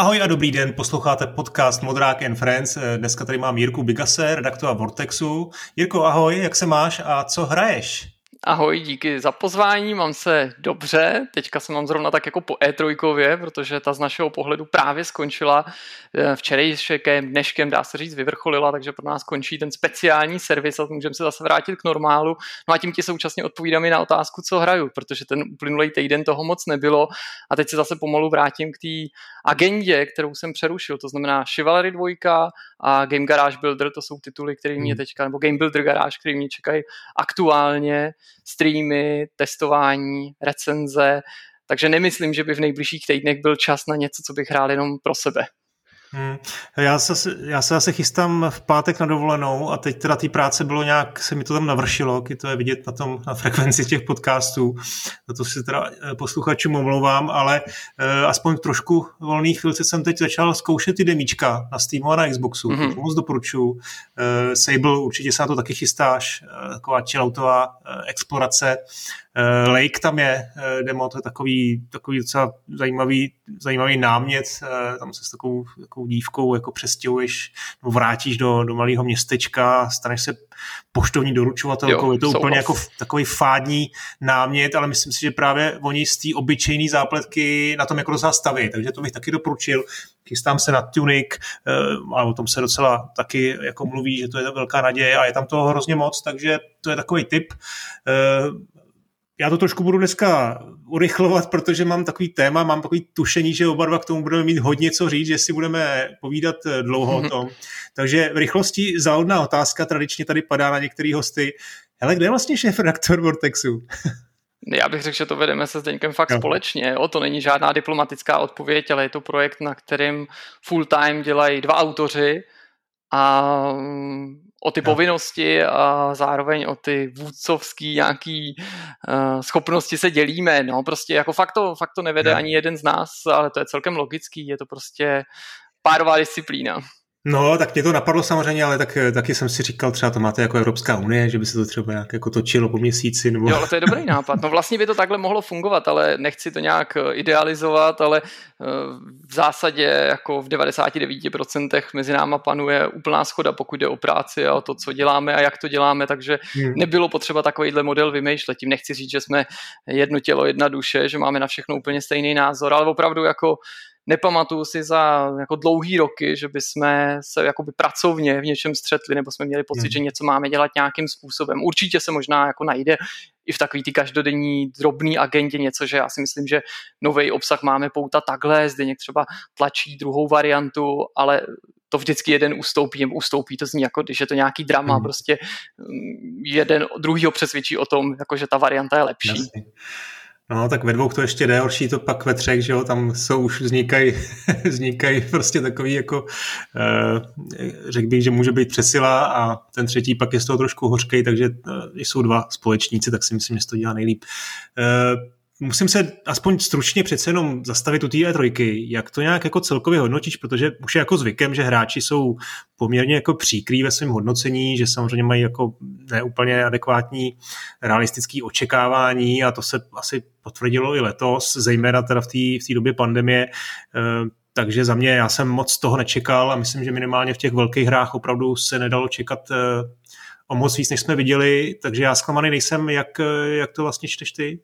Ahoj a dobrý den, posloucháte podcast Modrák and Friends. Dneska tady mám Jirku Bigase, redaktora Vortexu. Jirko, ahoj, jak se máš a co hraješ? Ahoj, díky za pozvání, mám se dobře, teďka se mám zrovna tak jako po E3, protože ta z našeho pohledu právě skončila eh, včerejškem, dneškem, dá se říct, vyvrcholila, takže pro nás končí ten speciální servis a můžeme se zase vrátit k normálu. No a tím ti současně odpovídám i na otázku, co hraju, protože ten uplynulý týden toho moc nebylo a teď se zase pomalu vrátím k té agendě, kterou jsem přerušil, to znamená Chivalry 2 a Game Garage Builder, to jsou tituly, které mě hmm. teďka, nebo Game Builder Garage, které mě čekají aktuálně streamy, testování, recenze, takže nemyslím, že by v nejbližších týdnech byl čas na něco, co bych hrál jenom pro sebe. Hmm. Já, se, já se zase chystám v pátek na dovolenou a teď teda té práce bylo nějak, se mi to tam navršilo, to je vidět na tom na frekvenci těch podcastů, za to si teda eh, posluchačům omlouvám, ale uh, aspoň trošku volných chvilce jsem teď začal zkoušet ty demíčka na Steamu a na Xboxu, mm-hmm. to moc doporučuju. Uh, Sable, určitě se na to taky chystáš, uh, taková chilloutová uh, explorace, Eh, Lake tam je eh, demo, to je takový, takový docela zajímavý, zajímavý námět, eh, tam se s takovou, takovou dívkou jako přestěhuješ, nebo vrátíš do, do malého městečka, staneš se poštovní doručovatelkou, jo, je to úplně jako takový fádní námět, ale myslím si, že právě oni z té obyčejné zápletky na tom jako docela staví, takže to bych taky doporučil. Chystám se na Tunic, ale o tom se docela taky jako mluví, že to je velká naděje a je tam toho hrozně moc, takže to je takový tip já to trošku budu dneska urychlovat, protože mám takový téma, mám takový tušení, že oba dva k tomu budeme mít hodně co říct, že si budeme povídat eh, dlouho o tom. Takže v rychlosti záhodná otázka tradičně tady padá na některý hosty. Hele, kde je vlastně šéf redaktor Vortexu? Já bych řekl, že to vedeme se Zdeňkem fakt jo. společně. O to není žádná diplomatická odpověď, ale je to projekt, na kterým full time dělají dva autoři a o ty no. povinnosti a zároveň o ty vůdcovský nějaký uh, schopnosti se dělíme. No prostě jako fakt to, fakt to nevede no. ani jeden z nás, ale to je celkem logický, je to prostě párová disciplína. No, tak mě to napadlo samozřejmě, ale tak, taky jsem si říkal, třeba to máte jako Evropská unie, že by se to třeba nějak jako točilo po měsíci. Nebo... Jo, ale to je dobrý nápad. No vlastně by to takhle mohlo fungovat, ale nechci to nějak eh, idealizovat, ale eh, v zásadě jako v 99% mezi náma panuje úplná schoda, pokud jde o práci a o to, co děláme a jak to děláme, takže hmm. nebylo potřeba takovýhle model vymýšlet. Tím nechci říct, že jsme jedno tělo, jedna duše, že máme na všechno úplně stejný názor, ale opravdu jako nepamatuju si za jako dlouhý roky, že bychom se jakoby pracovně v něčem střetli, nebo jsme měli pocit, hmm. že něco máme dělat nějakým způsobem. Určitě se možná jako najde i v takový ty každodenní drobný agendě něco, že já si myslím, že nový obsah máme pouta takhle, zde někdo třeba tlačí druhou variantu, ale to vždycky jeden ustoupí, nebo ustoupí, to zní jako, když je to nějaký drama, hmm. prostě mm, jeden druhýho přesvědčí o tom, jako že ta varianta je lepší. Jasně. No, tak ve dvou to ještě jde, horší to pak ve třech, že jo, tam jsou už vznikají, vznikají prostě takový jako, eh, řekl bych, že může být přesila a ten třetí pak je z toho trošku hořkej, takže když jsou dva společníci, tak si myslím, že to dělá nejlíp. Musím se aspoň stručně přece jenom zastavit u té E3, jak to nějak jako celkově hodnotíš, protože už je jako zvykem, že hráči jsou poměrně jako příkrý ve svém hodnocení, že samozřejmě mají jako neúplně adekvátní realistické očekávání a to se asi potvrdilo i letos, zejména teda v té v době pandemie, eh, takže za mě já jsem moc toho nečekal a myslím, že minimálně v těch velkých hrách opravdu se nedalo čekat eh, o moc víc, než jsme viděli, takže já zklamaný nejsem, jak, jak to vlastně čteš ty?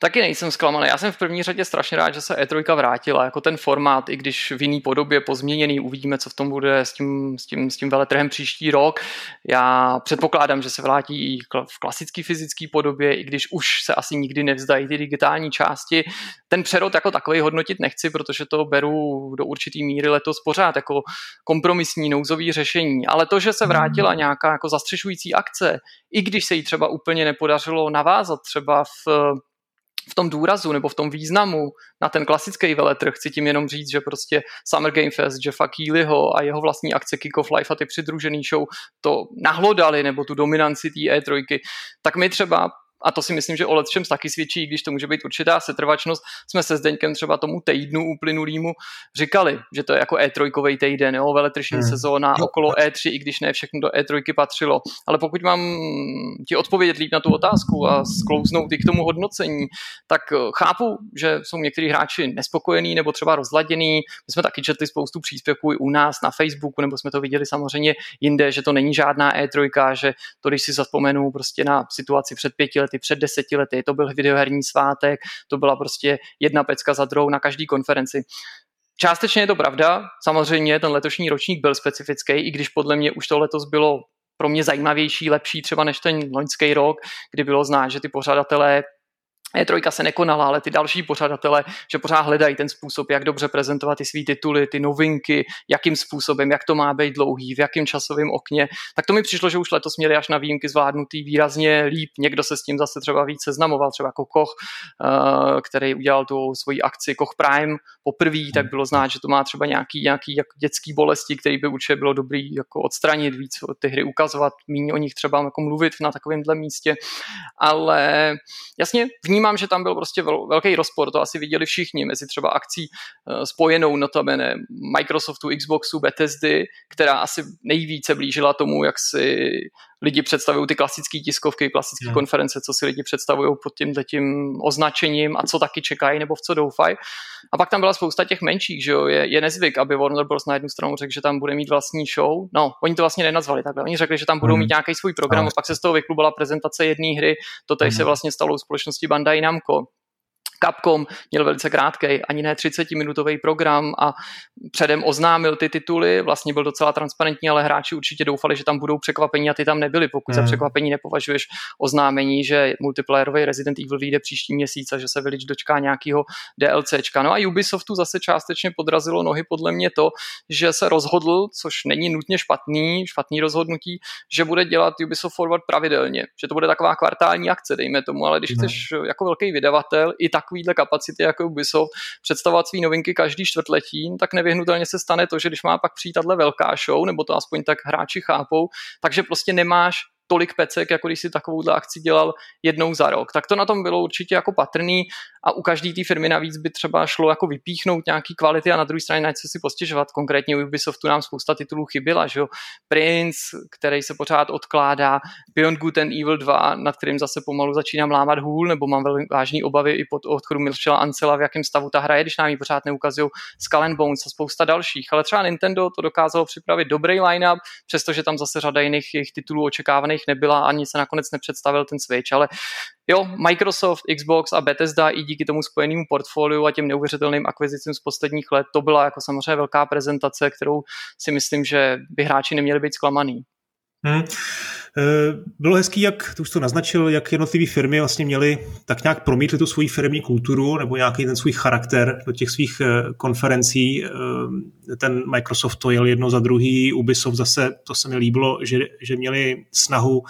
Taky nejsem zklamaný. Já jsem v první řadě strašně rád, že se E3 vrátila jako ten formát, i když v jiný podobě pozměněný. Uvidíme, co v tom bude s tím, s tím, s tím veletrhem příští rok. Já předpokládám, že se vrátí i v klasické fyzické podobě, i když už se asi nikdy nevzdají ty digitální části. Ten přerod jako takový hodnotit nechci, protože to beru do určitý míry letos pořád jako kompromisní nouzový řešení. Ale to, že se vrátila nějaká jako zastřešující akce, i když se jí třeba úplně nepodařilo navázat třeba v v tom důrazu nebo v tom významu na ten klasický veletrh, chci tím jenom říct, že prostě Summer Game Fest, Jeffa Keelyho a jeho vlastní akce Kick of Life a ty přidružený show to nahlodali nebo tu dominanci té E3, tak my třeba a to si myslím, že o čem taky svědčí, když to může být určitá setrvačnost, jsme se Zdeňkem třeba tomu týdnu uplynulýmu říkali, že to je jako E3 týden, jo, veletržní hmm. sezóna okolo E3, i když ne všechno do E3 patřilo. Ale pokud mám ti odpovědět líp na tu otázku a sklouznout i k tomu hodnocení, tak eh, chápu, že jsou někteří hráči nespokojení nebo třeba rozladění. My jsme taky četli spoustu příspěvků i u nás na Facebooku, nebo jsme to viděli samozřejmě jinde, že to není žádná E3, že to, když si zapomenu prostě na situaci před pěti lety, před deseti lety, to byl videoherní svátek, to byla prostě jedna pecka za druhou na každý konferenci. Částečně je to pravda, samozřejmě ten letošní ročník byl specifický, i když podle mě už to letos bylo pro mě zajímavější, lepší třeba než ten loňský rok, kdy bylo znát, že ty pořadatelé E3 se nekonala, ale ty další pořadatele, že pořád hledají ten způsob, jak dobře prezentovat ty své tituly, ty novinky, jakým způsobem, jak to má být dlouhý, v jakém časovém okně. Tak to mi přišlo, že už letos měli až na výjimky zvládnutý výrazně líp. Někdo se s tím zase třeba víc seznamoval, třeba jako Koch, eh, který udělal tu svoji akci Koch Prime poprvé, tak bylo znát, že to má třeba nějaký, nějaký jako dětský bolesti, který by určitě bylo dobrý jako odstranit, víc ty hry ukazovat, méně o nich třeba jako mluvit na takovémhle místě. Ale jasně, v vnímám, že tam byl prostě velký rozpor, to asi viděli všichni, mezi třeba akcí eh, spojenou notabene Microsoftu, Xboxu, Bethesdy, která asi nejvíce blížila tomu, jak si lidi představují ty klasické tiskovky, klasické hmm. konference, co si lidi představují pod tím tím označením a co taky čekají nebo v co doufají. A pak tam byla spousta těch menších, že jo, je, je nezvyk, aby Warner Bros. na jednu stranu řekl, že tam bude mít vlastní show. No, oni to vlastně nenazvali takhle. Oni řekli, že tam budou hmm. mít nějaký svůj program, a pak se z toho vyklubala prezentace jedné hry. To teď hmm. se vlastně stalo u společnosti Bandai Namco. Capcom měl velice krátký, ani ne 30-minutový program a předem oznámil ty tituly, vlastně byl docela transparentní, ale hráči určitě doufali, že tam budou překvapení a ty tam nebyly, pokud mm. za hmm. překvapení nepovažuješ oznámení, že multiplayerový Resident Evil vyjde příští měsíc a že se Village dočká nějakého DLCčka. No a Ubisoftu zase částečně podrazilo nohy podle mě to, že se rozhodl, což není nutně špatný, špatný rozhodnutí, že bude dělat Ubisoft Forward pravidelně, že to bude taková kvartální akce, dejme tomu, ale když mm. chceš jako velký vydavatel i tak takovýhle kapacity jako Ubisoft představovat své novinky každý čtvrtletí, tak nevyhnutelně se stane to, že když má pak přijít tahle velká show, nebo to aspoň tak hráči chápou, takže prostě nemáš tolik pecek, jako když si takovouhle akci dělal jednou za rok. Tak to na tom bylo určitě jako patrný a u každé té firmy navíc by třeba šlo jako vypíchnout nějaký kvality a na druhé straně se si postěžovat. Konkrétně u Ubisoftu nám spousta titulů chyběla, že jo? Prince, který se pořád odkládá, Beyond Good and Evil 2, nad kterým zase pomalu začínám lámat hůl, nebo mám velmi vážný obavy i pod odchodu Milčela Ancela, v jakém stavu ta hra je, když nám ji pořád neukazují Skull and Bones a spousta dalších. Ale třeba Nintendo to dokázalo připravit dobrý line-up, přestože tam zase řada jiných jejich titulů očekávaných nebyla, ani se nakonec nepředstavil ten Switch, ale jo, Microsoft, Xbox a Bethesda i díky tomu spojenému portfoliu a těm neuvěřitelným akvizicím z posledních let, to byla jako samozřejmě velká prezentace, kterou si myslím, že by hráči neměli být zklamaný. Hmm. Bylo hezký, jak tu už to naznačil, jak jednotlivé firmy vlastně měly tak nějak promítli tu svoji firmní kulturu nebo nějaký ten svůj charakter do těch svých eh, konferencí. Eh, ten Microsoft to jel jedno za druhý, Ubisoft zase, to se mi líbilo, že, že měli snahu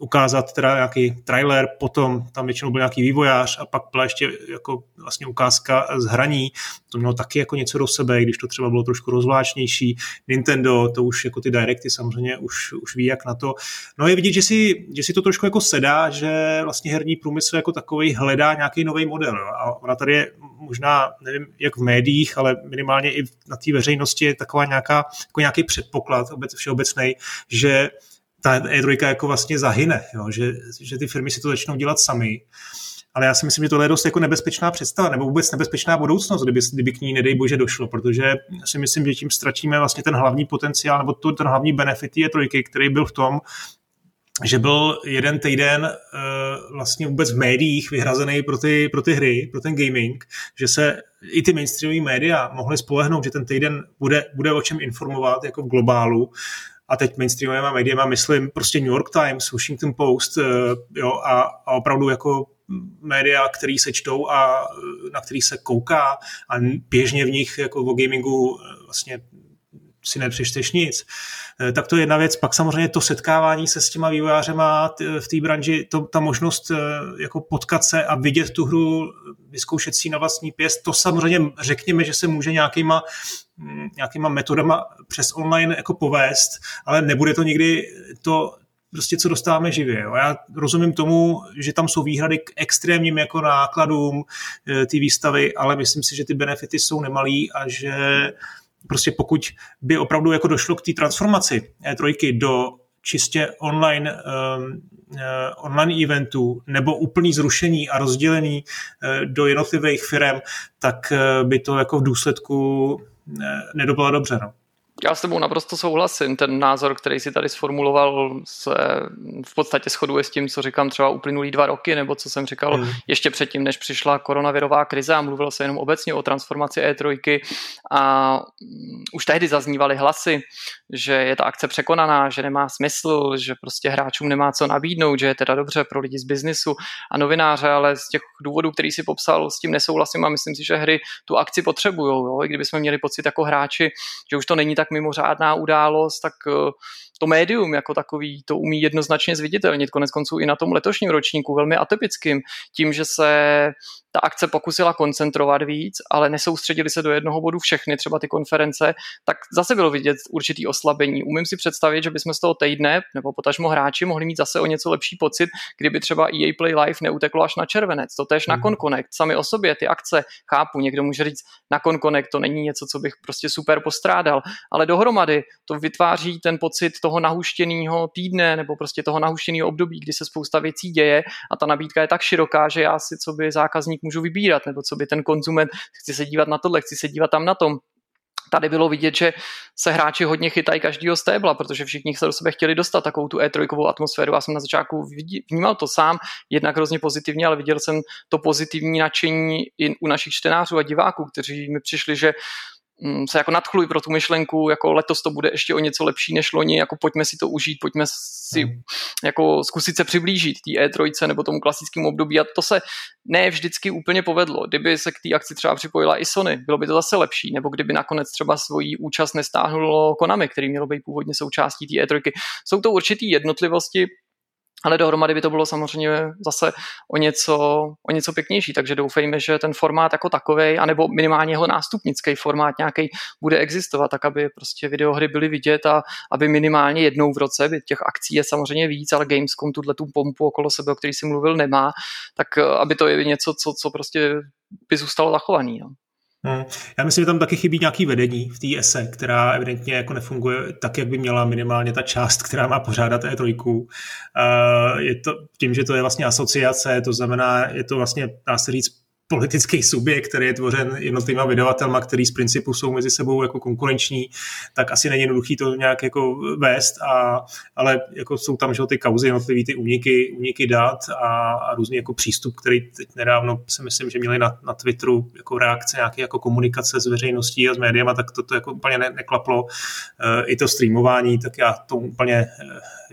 ukázat teda nějaký trailer, potom tam většinou byl nějaký vývojář a pak byla ještě jako vlastně ukázka z hraní. To mělo taky jako něco do sebe, když to třeba bylo trošku rozvláčnější. Nintendo, to už jako ty directy samozřejmě už, už ví jak na to. No je vidět, že si, že si to trošku jako sedá, že vlastně herní průmysl jako takový hledá nějaký nový model. A ona tady je možná, nevím, jak v médiích, ale minimálně i na té veřejnosti je taková nějaká, jako nějaký předpoklad všeobecný, že ta E3 jako vlastně zahyne, jo? Že, že ty firmy si to začnou dělat sami. Ale já si myslím, že tohle je dost jako nebezpečná představa, nebo vůbec nebezpečná budoucnost, kdyby, kdyby k ní, nedej bože, došlo, protože si myslím, že tím ztratíme vlastně ten hlavní potenciál, nebo to, ten hlavní benefit je trojky, který byl v tom, že byl jeden týden uh, vlastně vůbec v médiích vyhrazený pro ty, pro ty hry, pro ten gaming, že se i ty mainstreamové média mohly spolehnout, že ten týden bude, bude o čem informovat jako v globálu a teď mainstreamovými médiama myslím prostě New York Times, Washington Post eh, jo, a, a opravdu jako média, který se čtou a na který se kouká a běžně v nich jako o gamingu eh, vlastně si nepřečteš nic. Eh, tak to je jedna věc. Pak samozřejmě to setkávání se s těma vývojářema v té branži, to, ta možnost jako potkat se a vidět tu hru, vyzkoušet si na vlastní pěst, to samozřejmě řekněme, že se může nějakýma nějakýma metodama přes online jako povést, ale nebude to nikdy to, prostě co dostáváme živě. Jo. Já rozumím tomu, že tam jsou výhrady k extrémním jako nákladům e, ty výstavy, ale myslím si, že ty benefity jsou nemalý a že prostě pokud by opravdu jako došlo k té transformaci E3 do čistě online, uh, online eventů nebo úplný zrušení a rozdělení uh, do jednotlivých firm, tak uh, by to jako v důsledku nedobylo dobře. No. Já s tebou naprosto souhlasím. Ten názor, který si tady sformuloval, se v podstatě shoduje s tím, co říkám třeba uplynulý dva roky, nebo co jsem říkal mm. ještě předtím, než přišla koronavirová krize a mluvilo se jenom obecně o transformaci E3 a mm, už tehdy zaznívaly hlasy, že je ta akce překonaná, že nemá smysl, že prostě hráčům nemá co nabídnout, že je teda dobře pro lidi z biznisu a novináře, ale z těch důvodů, který si popsal, s tím nesouhlasím a myslím si, že hry tu akci potřebují. I kdybychom měli pocit jako hráči, že už to není tak mimořádná událost, tak eh, to médium jako takový to umí jednoznačně zviditelnit. Konec konců i na tom letošním ročníku, velmi atypickým, tím, že se ta akce pokusila koncentrovat víc, ale nesoustředili se do jednoho bodu všechny, třeba ty konference, tak zase bylo vidět určitý oslabení. Umím si představit, že bychom z toho týdne nebo potažmo hráči mohli mít zase o něco lepší pocit, kdyby třeba EA Play Live neuteklo až na červenec. To tež mm. na mhm. Connect. Sami o sobě ty akce chápu, někdo může říct, na Connect to není něco, co bych prostě super postrádal, ale dohromady to vytváří ten pocit toho nahuštěného týdne nebo prostě toho nahuštěného období, kdy se spousta věcí děje a ta nabídka je tak široká, že já si co by zákazník můžu vybírat, nebo co by ten konzument, chci se dívat na tohle, chci se dívat tam na tom. Tady bylo vidět, že se hráči hodně chytají každýho stébla, protože všichni se do sebe chtěli dostat takovou tu E3 atmosféru. Já jsem na začátku vnímal to sám, jednak hrozně pozitivně, ale viděl jsem to pozitivní nadšení i u našich čtenářů a diváků, kteří mi přišli, že se jako nadchluj pro tu myšlenku, jako letos to bude ještě o něco lepší než loni, jako pojďme si to užít, pojďme si mm. jako zkusit se přiblížit té E3 nebo tomu klasickému období a to se ne vždycky úplně povedlo. Kdyby se k té akci třeba připojila i Sony, bylo by to zase lepší, nebo kdyby nakonec třeba svoji účast nestáhnulo Konami, který mělo být původně součástí té E3. Jsou to určitý jednotlivosti, ale dohromady by to bylo samozřejmě zase o něco, o něco pěknější, takže doufejme, že ten formát jako takový, anebo minimálně jeho nástupnický formát nějaký bude existovat, tak aby prostě videohry byly vidět a aby minimálně jednou v roce, by těch akcí je samozřejmě víc, ale Gamescom tuhle tu pompu okolo sebe, o který si mluvil, nemá, tak eh, aby to je něco, co, co prostě by zůstalo zachovaný. No. Hmm. Já myslím, že tam taky chybí nějaký vedení v té ESE, která evidentně jako nefunguje tak, jak by měla minimálně ta část, která má pořádat E3. Uh, je to tím, že to je vlastně asociace, to znamená, je to vlastně, dá se říct, politický subjekt, který je tvořen jednotlivými vydavatelma, který z principu jsou mezi sebou jako konkurenční, tak asi není jednoduchý to nějak jako vést, a, ale jako jsou tam že ty kauzy, jednotlivý ty uniky, uniky dat a, a různý jako přístup, který teď nedávno si myslím, že měli na, na Twitteru jako reakce, nějaké jako komunikace s veřejností a s médiama, tak to, to jako úplně ne, neklaplo. E, I to streamování, tak já to úplně e,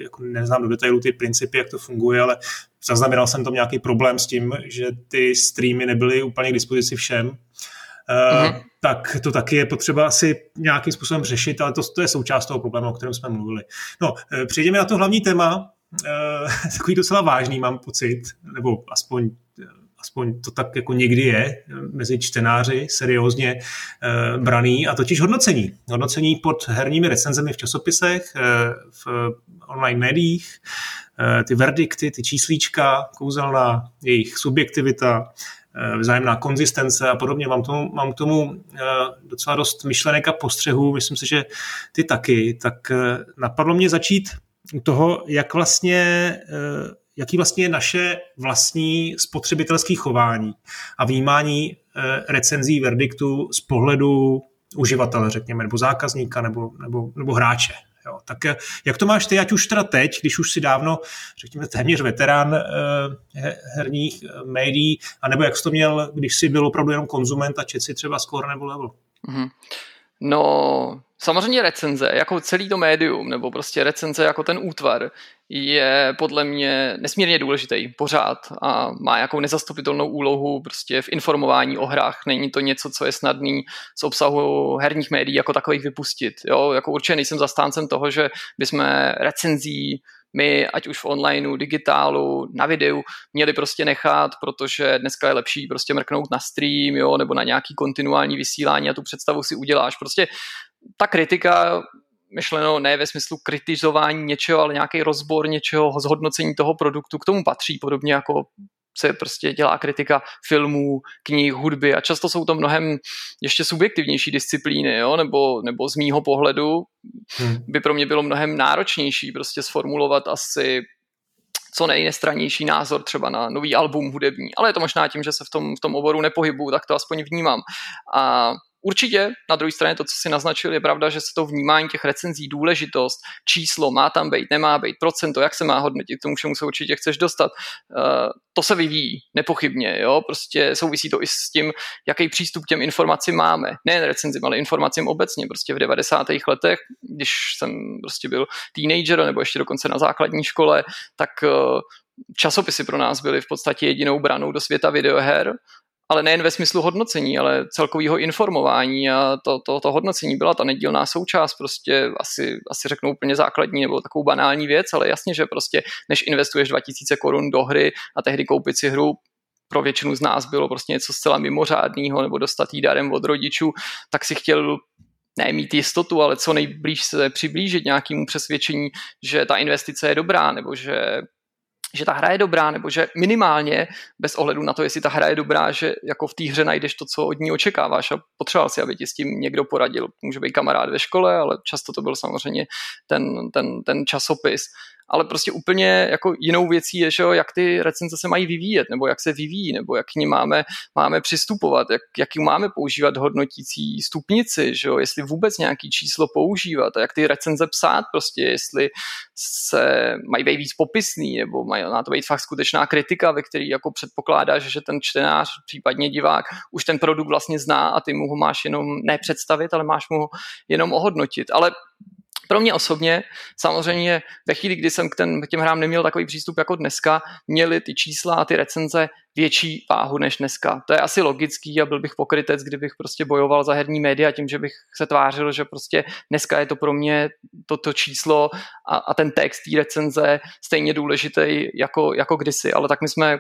jako neznám do detailu ty principy, jak to funguje, ale zaznamenal jsem tam nějaký problém s tím, že ty streamy nebyly úplně k dispozici všem, uh-huh. tak to taky je potřeba asi nějakým způsobem řešit, ale to, to je součást toho problému, o kterém jsme mluvili. No, eh, přejdeme na to hlavní téma, uh, takový docela vážný, mám pocit, nebo aspoň aspoň to tak jako někdy je, mezi čtenáři seriózně e, braný, a totiž hodnocení. Hodnocení pod herními recenzemi v časopisech, e, v online médiích, e, ty verdikty, ty číslíčka, kouzelná, jejich subjektivita, vzájemná konzistence a podobně. Mám, tomu, mám k tomu docela dost myšlenek a postřehů, myslím si, že ty taky. Tak napadlo mě začít u toho, jak vlastně jaký vlastně je naše vlastní spotřebitelské chování a vnímání eh, recenzí verdiktu z pohledu uživatele, řekněme, nebo zákazníka, nebo, nebo, nebo hráče. Jo, tak eh, jak to máš ty, ať už teda teď, když už si dávno, řekněme, téměř veterán eh, herních eh, médií, anebo jak jsi to měl, když jsi byl opravdu jenom konzument a čet si třeba score nebo level? Mm-hmm. No, samozřejmě recenze, jako celý to médium, nebo prostě recenze jako ten útvar, je podle mě nesmírně důležitý pořád a má jakou nezastupitelnou úlohu prostě v informování o hrách. Není to něco, co je snadný z obsahu herních médií jako takových vypustit. Jo? Jako určitě nejsem zastáncem toho, že bychom recenzí my, ať už v onlineu, digitálu, na videu, měli prostě nechat, protože dneska je lepší prostě mrknout na stream, jo, nebo na nějaký kontinuální vysílání a tu představu si uděláš. Prostě ta kritika myšleno ne ve smyslu kritizování něčeho, ale nějaký rozbor něčeho, zhodnocení toho produktu, k tomu patří, podobně jako se prostě dělá kritika filmů, knih, hudby a často jsou to mnohem ještě subjektivnější disciplíny, jo? Nebo, nebo z mýho pohledu hmm. by pro mě bylo mnohem náročnější prostě sformulovat asi co nejnestranější názor třeba na nový album hudební, ale je to možná tím, že se v tom, v tom oboru nepohybuju, tak to aspoň vnímám. A Určitě, na druhé straně to, co si naznačil, je pravda, že se to vnímání těch recenzí, důležitost, číslo, má tam být, nemá být, procento, jak se má hodnotit, k tomu všemu se určitě chceš dostat. Uh, to se vyvíjí, nepochybně, jo, prostě souvisí to i s tím, jaký přístup k těm informacím máme. Ne recenzím, ale informacím obecně. Prostě v 90. letech, když jsem prostě byl teenager nebo ještě dokonce na základní škole, tak uh, časopisy pro nás byly v podstatě jedinou branou do světa videoher ale nejen ve smyslu hodnocení, ale celkového informování a to, to, to hodnocení byla ta nedílná součást, prostě asi, asi řeknu úplně základní nebo takovou banální věc, ale jasně, že prostě než investuješ 2000 korun do hry a tehdy koupit si hru pro většinu z nás bylo prostě něco zcela mimořádného nebo dostat jí darem od rodičů, tak si chtěl ne mít jistotu, ale co nejblíž se přiblížit nějakému přesvědčení, že ta investice je dobrá, nebo že že ta hra je dobrá, nebo že minimálně, bez ohledu na to, jestli ta hra je dobrá, že jako v té hře najdeš to, co od ní očekáváš a potřeboval si, aby ti s tím někdo poradil. Může být kamarád ve škole, ale často to byl samozřejmě ten, ten, ten časopis ale prostě úplně jako jinou věcí je, že jo, jak ty recenze se mají vyvíjet, nebo jak se vyvíjí, nebo jak k ní máme, máme přistupovat, jak, jak máme používat hodnotící stupnici, že jo, jestli vůbec nějaký číslo používat a jak ty recenze psát prostě, jestli se mají být víc popisný, nebo mají na to být fakt skutečná kritika, ve který jako předpokládáš, že ten čtenář, případně divák, už ten produkt vlastně zná a ty mu ho máš jenom nepředstavit, ale máš mu ho jenom ohodnotit. Ale pro mě osobně, samozřejmě ve chvíli, kdy jsem k, ten, k těm hrám neměl takový přístup jako dneska, měly ty čísla a ty recenze větší váhu než dneska. To je asi logický a byl bych pokrytec, kdybych prostě bojoval za herní média tím, že bych se tvářil, že prostě dneska je to pro mě toto číslo a, a ten text té recenze stejně důležitý jako, jako kdysi. Ale tak my jsme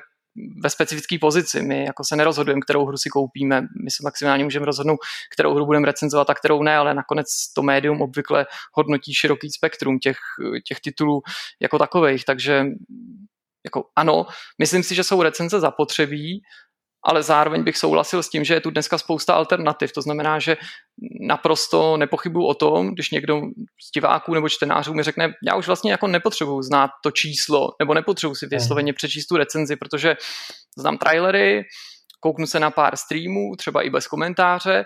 ve specifické pozici. My jako se nerozhodujeme, kterou hru si koupíme. My se maximálně můžeme rozhodnout, kterou hru budeme recenzovat a kterou ne, ale nakonec to médium obvykle hodnotí široký spektrum těch, těch titulů jako takových. Takže jako ano, myslím si, že jsou recenze zapotřebí, ale zároveň bych souhlasil s tím, že je tu dneska spousta alternativ. To znamená, že naprosto nepochybuju o tom, když někdo z diváků nebo čtenářů mi řekne, já už vlastně jako nepotřebuju znát to číslo, nebo nepotřebuji si vysloveně přečíst tu recenzi, protože znám trailery, kouknu se na pár streamů, třeba i bez komentáře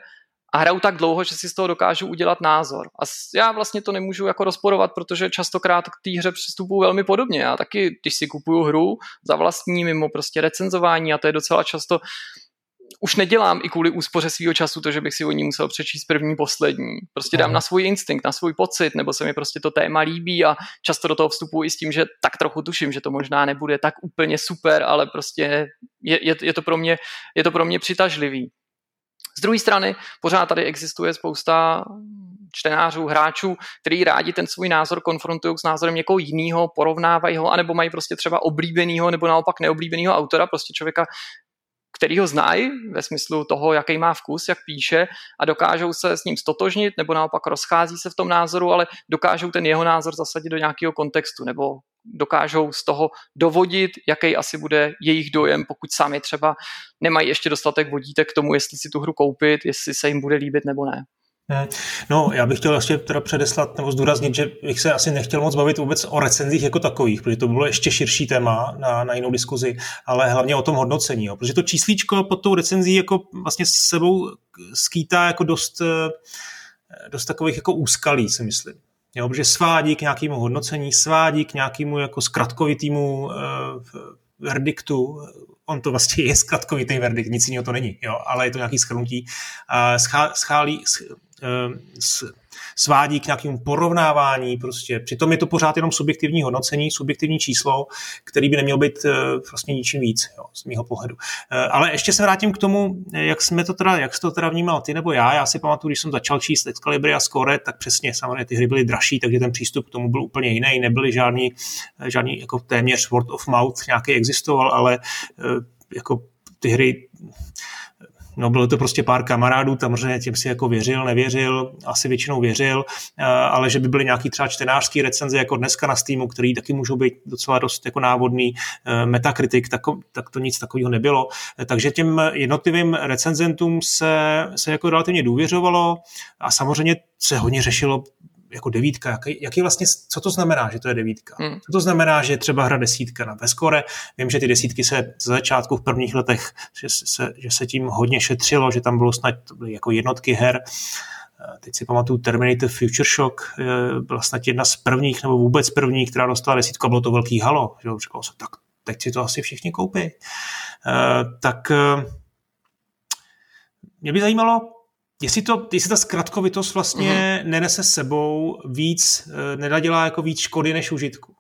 a hraju tak dlouho, že si z toho dokážu udělat názor. A já vlastně to nemůžu jako rozporovat, protože častokrát k té hře přistupuju velmi podobně. Já taky, když si kupuju hru za vlastní, mimo prostě recenzování, a to je docela často už nedělám i kvůli úspoře svého času to, že bych si o ní musel přečíst první, poslední. Prostě dám na svůj instinkt, na svůj pocit, nebo se mi prostě to téma líbí a často do toho vstupuji i s tím, že tak trochu tuším, že to možná nebude tak úplně super, ale prostě je, je, je, to, pro mě, je to pro mě přitažlivý. Z druhé strany pořád tady existuje spousta čtenářů, hráčů, který rádi ten svůj názor konfrontují s názorem někoho jiného, porovnávají ho, anebo mají prostě třeba oblíbeného nebo naopak neoblíbeného autora, prostě člověka, který ho znají ve smyslu toho, jaký má vkus, jak píše a dokážou se s ním stotožnit nebo naopak rozchází se v tom názoru, ale dokážou ten jeho názor zasadit do nějakého kontextu nebo dokážou z toho dovodit, jaký asi bude jejich dojem, pokud sami třeba nemají ještě dostatek vodítek k tomu, jestli si tu hru koupit, jestli se jim bude líbit nebo ne. Hmm. No, já bych chtěl ještě teda předeslat nebo zdůraznit, že bych se asi nechtěl moc bavit vůbec o recenzích jako takových, protože to bylo ještě širší téma na, na jinou diskuzi, ale hlavně o tom hodnocení, jo, protože to číslíčko pod tou recenzí jako vlastně s sebou skýtá jako dost, eh, dost takových jako úskalí, si myslím. Jo, protože svádí k nějakému hodnocení, svádí k nějakému jako zkratkovitýmu uh, verdiktu. On to vlastně je zkratkovitý verdikt, nic jiného to není, jo, ale je to nějaký schrnutí. Uh, schá, schálí, uh, s, svádí k nějakému porovnávání prostě. Přitom je to pořád jenom subjektivní hodnocení, subjektivní číslo, který by neměl být uh, vlastně ničím víc, jo, z mého pohledu. Uh, ale ještě se vrátím k tomu, jak jsme to teda, jak jsi to teda vnímal ty nebo já. Já si pamatuju, když jsem začal číst Excalibur a Score, tak přesně, samozřejmě ty hry byly dražší, takže ten přístup k tomu byl úplně jiný. Nebyly žádný, žádný jako téměř word of mouth nějaký existoval, ale jako ty hry No bylo to prostě pár kamarádů, samozřejmě těm si jako věřil, nevěřil, asi většinou věřil, eh, ale že by byly nějaký třeba čtenářský recenze jako dneska na Steamu, který taky můžou být docela dost jako návodný, eh, metakritik, tak, tak to nic takového nebylo. Eh, takže těm jednotlivým recenzentům se, se jako relativně důvěřovalo a samozřejmě se hodně řešilo jako devítka, jaký, jaký vlastně, co to znamená, že to je devítka? Hmm. Co to znamená, že je třeba hra desítka na Veskore? Vím, že ty desítky se z začátku v prvních letech, že se, že se tím hodně šetřilo, že tam bylo snad jako jednotky her. Eh, teď si pamatuju Terminator Future Shock, eh, byla snad jedna z prvních, nebo vůbec první, která dostala desítku a bylo to velký halo. Že říkalo se, tak teď si to asi všichni koupí. Eh, tak mě by zajímalo, Jestli, to, jestli ta zkratkovitost vlastně mm-hmm. nenese sebou víc, eh, nedadělá jako víc škody než užitku.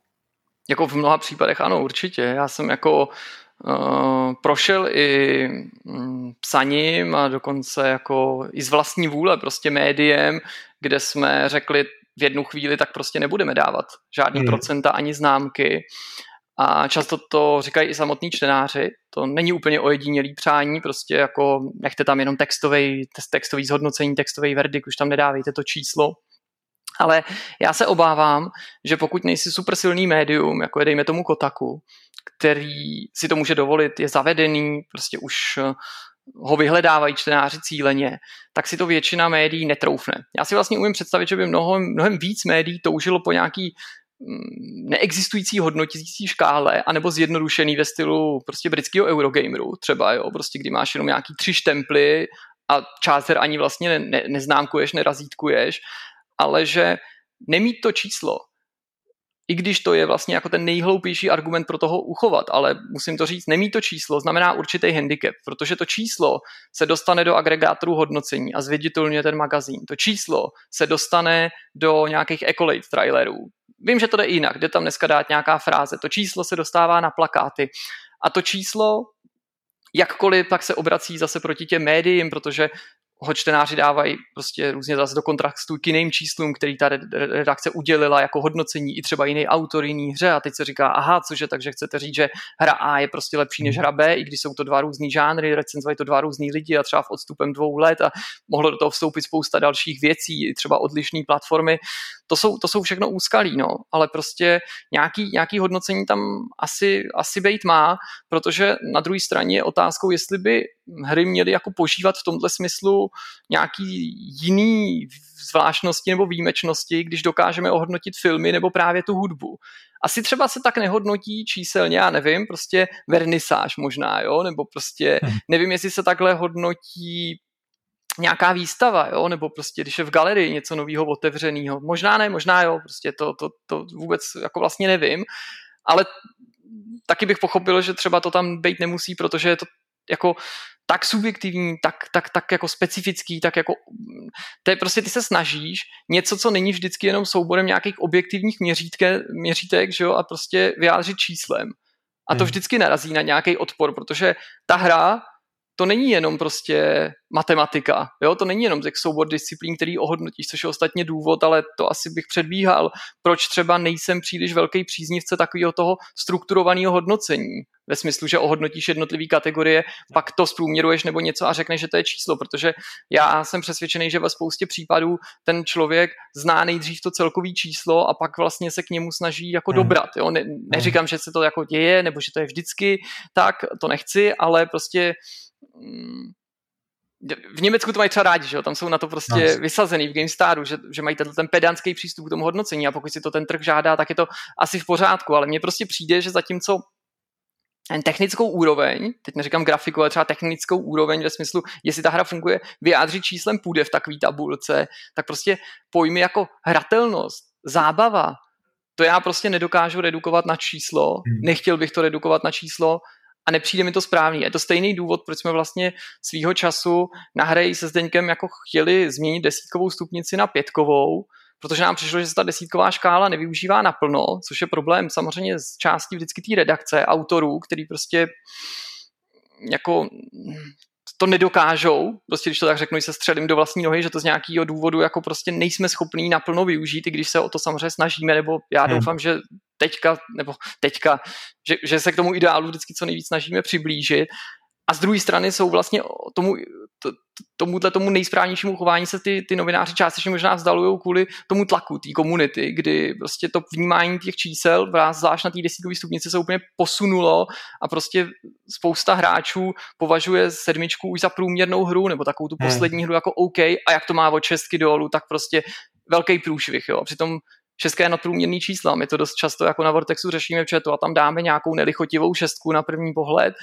Jako v mnoha případech ano, určitě. Já jsem jako uh, prošel i um, psaním a dokonce jako i z vlastní vůle prostě médiem, kde jsme řekli v jednu chvíli, tak prostě nebudeme dávat žádný mm. procenta ani známky. A často to říkají i samotní čtenáři. To není úplně ojedinělý přání, prostě jako nechte tam jenom textový, textový zhodnocení, textový verdikt, už tam nedávejte to číslo. Ale já se obávám, že pokud nejsi super silný médium, jako je dejme tomu Kotaku, který si to může dovolit, je zavedený, prostě už eh, ho vyhledávají čtenáři cíleně, tak si to většina médií netroufne. Já si vlastně umím představit, že by mnohem, mnohem víc médií toužilo po nějaký neexistující hodnotící škále, anebo zjednodušený ve stylu prostě britského Eurogameru třeba, jo, prostě kdy máš jenom nějaký tři štemply a část ani vlastně ne, ne, neznámkuješ, nerazítkuješ, ale že nemít to číslo, i když to je vlastně jako ten nejhloupější argument pro toho uchovat, ale musím to říct, nemít to číslo znamená určitý handicap, protože to číslo se dostane do agregátorů hodnocení a zviditelňuje ten magazín. To číslo se dostane do nějakých Ecolate trailerů, vím, že to jde jinak, jde tam dneska dát nějaká fráze, to číslo se dostává na plakáty. A to číslo jakkoliv tak se obrací zase proti těm médiím, protože ho čtenáři dávají prostě různě zase do kontrastu k jiným číslům, který ta redakce udělila jako hodnocení i třeba jiný autor, jiný hře. A teď se říká, aha, cože, takže chcete říct, že hra A je prostě lepší než hra B, i když jsou to dva různý žánry, recenzovali to dva různý lidi a třeba v odstupem dvou let a mohlo do toho vstoupit spousta dalších věcí, třeba odlišné platformy. To jsou, to jsou všechno úskalí, no, ale prostě nějaký, nějaký hodnocení tam asi, asi být má, protože na druhé straně je otázkou, jestli by hry měly jako požívat v tomhle smyslu nějaký jiný zvláštnosti nebo výjimečnosti, když dokážeme ohodnotit filmy nebo právě tu hudbu. Asi třeba se tak nehodnotí číselně, já nevím, prostě vernisáž možná, jo, nebo prostě hmm. nevím, jestli se takhle hodnotí nějaká výstava, jo, nebo prostě když je v galerii něco nového otevřeného. Možná ne, možná jo, prostě to, to, to vůbec jako vlastně nevím, ale taky bych pochopil, že třeba to tam být nemusí, protože je to jako tak subjektivní, tak, tak, tak jako specifický, tak jako to je prostě ty se snažíš něco, co není vždycky jenom souborem nějakých objektivních měřítke, měřítek, že jo, a prostě vyjádřit číslem. A to hmm. vždycky narazí na nějaký odpor, protože ta hra to není jenom prostě matematika, jo? to není jenom tak soubor disciplín, který ohodnotíš, což je ostatně důvod, ale to asi bych předbíhal, proč třeba nejsem příliš velký příznivce takového toho strukturovaného hodnocení ve smyslu, že ohodnotíš jednotlivé kategorie, pak to zprůměruješ nebo něco a řekneš, že to je číslo, protože já jsem přesvědčený, že ve spoustě případů ten člověk zná nejdřív to celkové číslo a pak vlastně se k němu snaží jako hmm. dobrat. Jo? Ne, neříkám, že se to jako děje nebo že to je vždycky tak, to nechci, ale prostě v Německu to mají třeba rádi, že jo? tam jsou na to prostě no. vysazený v GameStaru, že, že mají ten, ten pedantský přístup k tomu hodnocení a pokud si to ten trh žádá, tak je to asi v pořádku, ale mně prostě přijde, že zatímco ten technickou úroveň, teď neříkám grafiku, ale třeba technickou úroveň ve smyslu, jestli ta hra funguje, vyjádřit číslem půjde v takové tabulce, tak prostě pojmy jako hratelnost, zábava, to já prostě nedokážu redukovat na číslo, hmm. nechtěl bych to redukovat na číslo a nepřijde mi to správný. Je to stejný důvod, proč jsme vlastně svýho času na hře se Zdeňkem jako chtěli změnit desítkovou stupnici na pětkovou, protože nám přišlo, že se ta desítková škála nevyužívá naplno, což je problém samozřejmě z části vždycky té redakce, autorů, který prostě jako to nedokážou, prostě když to tak řeknu, se střelím do vlastní nohy, že to z nějakého důvodu jako prostě nejsme schopní naplno využít, i když se o to samozřejmě snažíme, nebo já hmm. doufám, že teďka, nebo teďka, že, že se k tomu ideálu vždycky co nejvíc snažíme přiblížit, a z druhé strany jsou vlastně tomu, to, tomuhle tomu nejsprávnějšímu chování se ty, ty novináři částečně možná vzdalují kvůli tomu tlaku té komunity, kdy prostě to vnímání těch čísel, zvlášť na té desítkové stupnici se úplně posunulo a prostě spousta hráčů považuje sedmičku už za průměrnou hru nebo takovou tu hmm. poslední hru jako OK a jak to má od šestky dolů, tak prostě velký průšvih. Jo. Přitom šestka je nadprůměrný čísla. My to dost často jako na Vortexu řešíme v chatu a tam dáme nějakou nelichotivou šestku na první pohled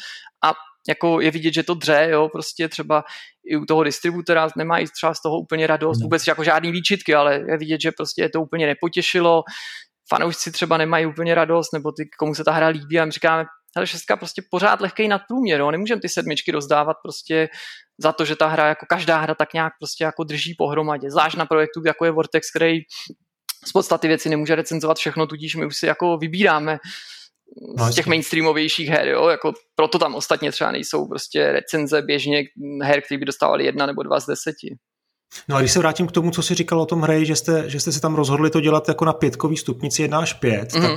a jako je vidět, že to dře, jo, prostě třeba i u toho distributora nemají třeba z toho úplně radost, hmm. vůbec jako žádný výčitky, ale je vidět, že prostě je to úplně nepotěšilo, fanoušci třeba nemají úplně radost, nebo ty, komu se ta hra líbí a my říkáme, hele, šestka prostě pořád lehkej nadprůměr, jo, nemůžeme ty sedmičky rozdávat prostě za to, že ta hra, jako každá hra tak nějak prostě jako drží pohromadě, zvlášť na projektu, jako je Vortex, který z podstaty věci nemůže recenzovat všechno, tudíž my už si jako vybíráme no, z těch mainstreamovějších her, jo, jako proto tam ostatně třeba nejsou prostě recenze běžně her, které by dostávali jedna nebo dva z deseti. No a když se vrátím k tomu, co jsi říkal o tom hře, že jste, že jste si tam rozhodli to dělat jako na pětkový stupnici 1 až 5, mm-hmm. tak uh,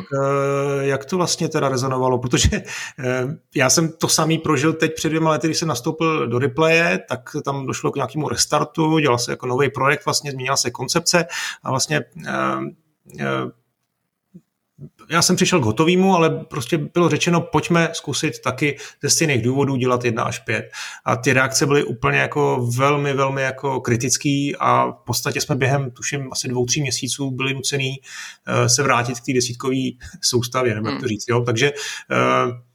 jak to vlastně teda rezonovalo? Protože uh, já jsem to samý prožil teď před dvěma lety, když jsem nastoupil do replaye, tak tam došlo k nějakému restartu, dělal se jako nový projekt, vlastně změnila se koncepce a vlastně uh, já jsem přišel k hotovému, ale prostě bylo řečeno, pojďme zkusit taky ze stejných důvodů dělat 1 až 5. A ty reakce byly úplně jako velmi, velmi jako kritický a v podstatě jsme během, tuším, asi dvou, tří měsíců byli nucený uh, se vrátit k té desítkové soustavě, nebo jak to hmm. říct. Jo? Takže uh,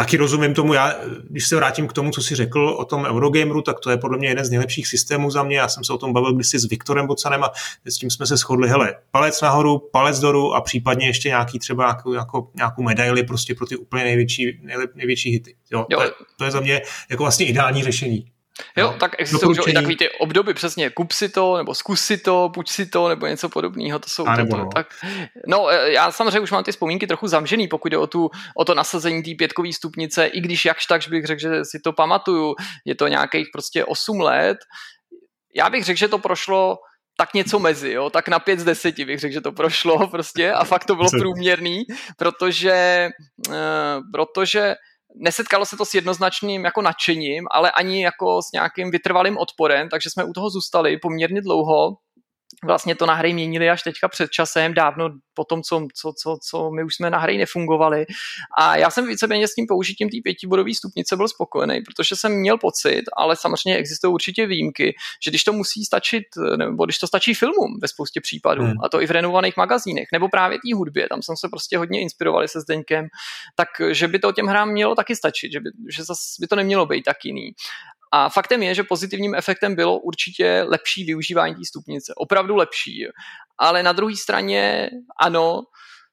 taky rozumím tomu, já, když se vrátím k tomu, co jsi řekl o tom Eurogameru, tak to je podle mě jeden z nejlepších systémů za mě. Já jsem se o tom bavil kdysi s Viktorem Bocanem a s tím jsme se shodli, hele, palec nahoru, palec dolů a případně ještě nějaký třeba jako, jako nějakou medaili prostě pro ty úplně největší, největší hity. Jo, jo. To, je, to je za mě jako vlastně ideální řešení. Jo, no, tak existují i takový ty obdoby, přesně, kup si to, nebo zkus si to, půjč si to, nebo něco podobného, to jsou A nebo to, no. tak, no, e, já samozřejmě už mám ty vzpomínky trochu zamžený, pokud jde o, tu, o to nasazení té pětkové stupnice, i když jakž tak bych řekl, že si to pamatuju, je to nějakých prostě 8 let, já bych řekl, že to prošlo tak něco mezi, jo, tak na pět z deseti bych řekl, že to prošlo prostě a fakt to bylo průměrný, protože, uh, protože nesetkalo se to s jednoznačným jako nadšením, ale ani jako s nějakým vytrvalým odporem, takže jsme u toho zůstali poměrně dlouho vlastně to na hry měnili až teďka před časem, dávno po tom, co, co, co, co my už jsme na hry nefungovali. A já jsem víceméně s tím použitím té pětibodové stupnice byl spokojený, protože jsem měl pocit, ale samozřejmě existují určitě výjimky, že když to musí stačit, nebo když to stačí filmům ve spoustě případů, hmm. a to i v renovovaných magazínech, nebo právě té hudbě, tam jsem se prostě hodně inspirovali se Zdeňkem, tak že by to těm hrám mělo taky stačit, že by, že zas by to nemělo být tak jiný. A faktem je, že pozitivním efektem bylo určitě lepší využívání té stupnice. Opravdu lepší. Ale na druhé straně, ano,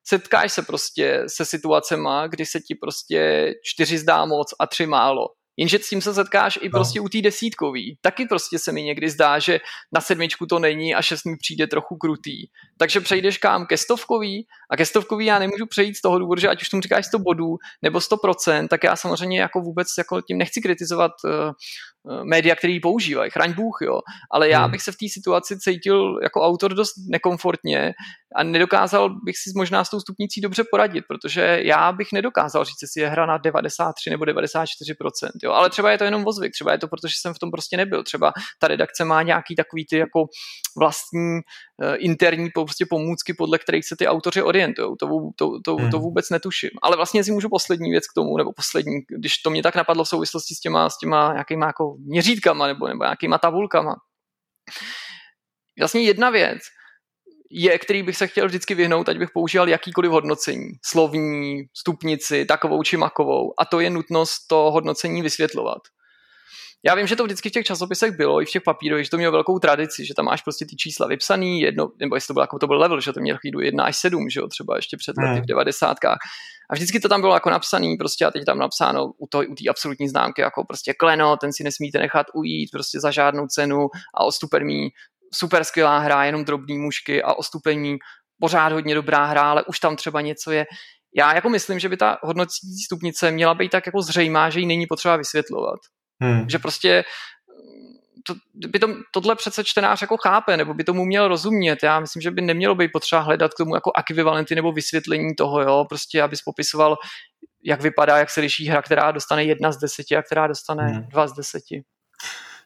setkáš se prostě se situacema, kdy se ti prostě čtyři zdá moc a tři málo. Jenže s tím se setkáš i no. prostě u té desítkový. Taky prostě se mi někdy zdá, že na sedmičku to není a šest mi přijde trochu krutý. Takže přejdeš kam ke stovkový a ke stovkový já nemůžu přejít z toho důvodu, že ať už tomu říkáš 100 bodů nebo 100%, tak já samozřejmě jako vůbec jako tím nechci kritizovat uh, média, který ji používají, chraň Bůh, jo. Ale já hmm. bych se v té situaci cítil jako autor dost nekomfortně a nedokázal bych si možná s tou stupnicí dobře poradit, protože já bych nedokázal říct, jestli je hra na 93 nebo 94%, jo. Ale třeba je to jenom vozvyk, třeba je to, protože jsem v tom prostě nebyl. Třeba ta redakce má nějaký takový ty jako vlastní interní prostě pomůcky, podle kterých se ty autoři orientují. To, to, to, hmm. to vůbec netuším. Ale vlastně si můžu poslední věc k tomu, nebo poslední, když to mě tak napadlo v souvislosti s těma, s těma nějakýma jako měřítkama nebo, nebo nějakýma tabulkama. Vlastně jedna věc, je, který bych se chtěl vždycky vyhnout, ať bych používal jakýkoliv hodnocení, slovní, stupnici, takovou či makovou, a to je nutnost to hodnocení vysvětlovat. Já vím, že to vždycky v těch časopisech bylo, i v těch papírových, že to mělo velkou tradici, že tam máš prostě ty čísla vypsaný, jedno, nebo jestli to byl, jako to byl level, že to měl chvíli 1 až 7, že jo, třeba ještě před lety v 90. A vždycky to tam bylo jako napsaný, prostě a teď tam napsáno u té u absolutní známky, jako prostě kleno, ten si nesmíte nechat ujít prostě za žádnou cenu a ostupení super skvělá hra, jenom drobný mušky a ostupení pořád hodně dobrá hra, ale už tam třeba něco je. Já jako myslím, že by ta hodnotící stupnice měla být tak jako zřejmá, že ji není potřeba vysvětlovat. Hmm. Že prostě to, by to, tohle přece čtenář jako chápe, nebo by tomu měl rozumět. Já myslím, že by nemělo být potřeba hledat k tomu jako ekvivalenty nebo vysvětlení toho, jo, prostě abys popisoval jak vypadá, jak se liší hra, která dostane jedna z deseti a která dostane hmm. dva z deseti.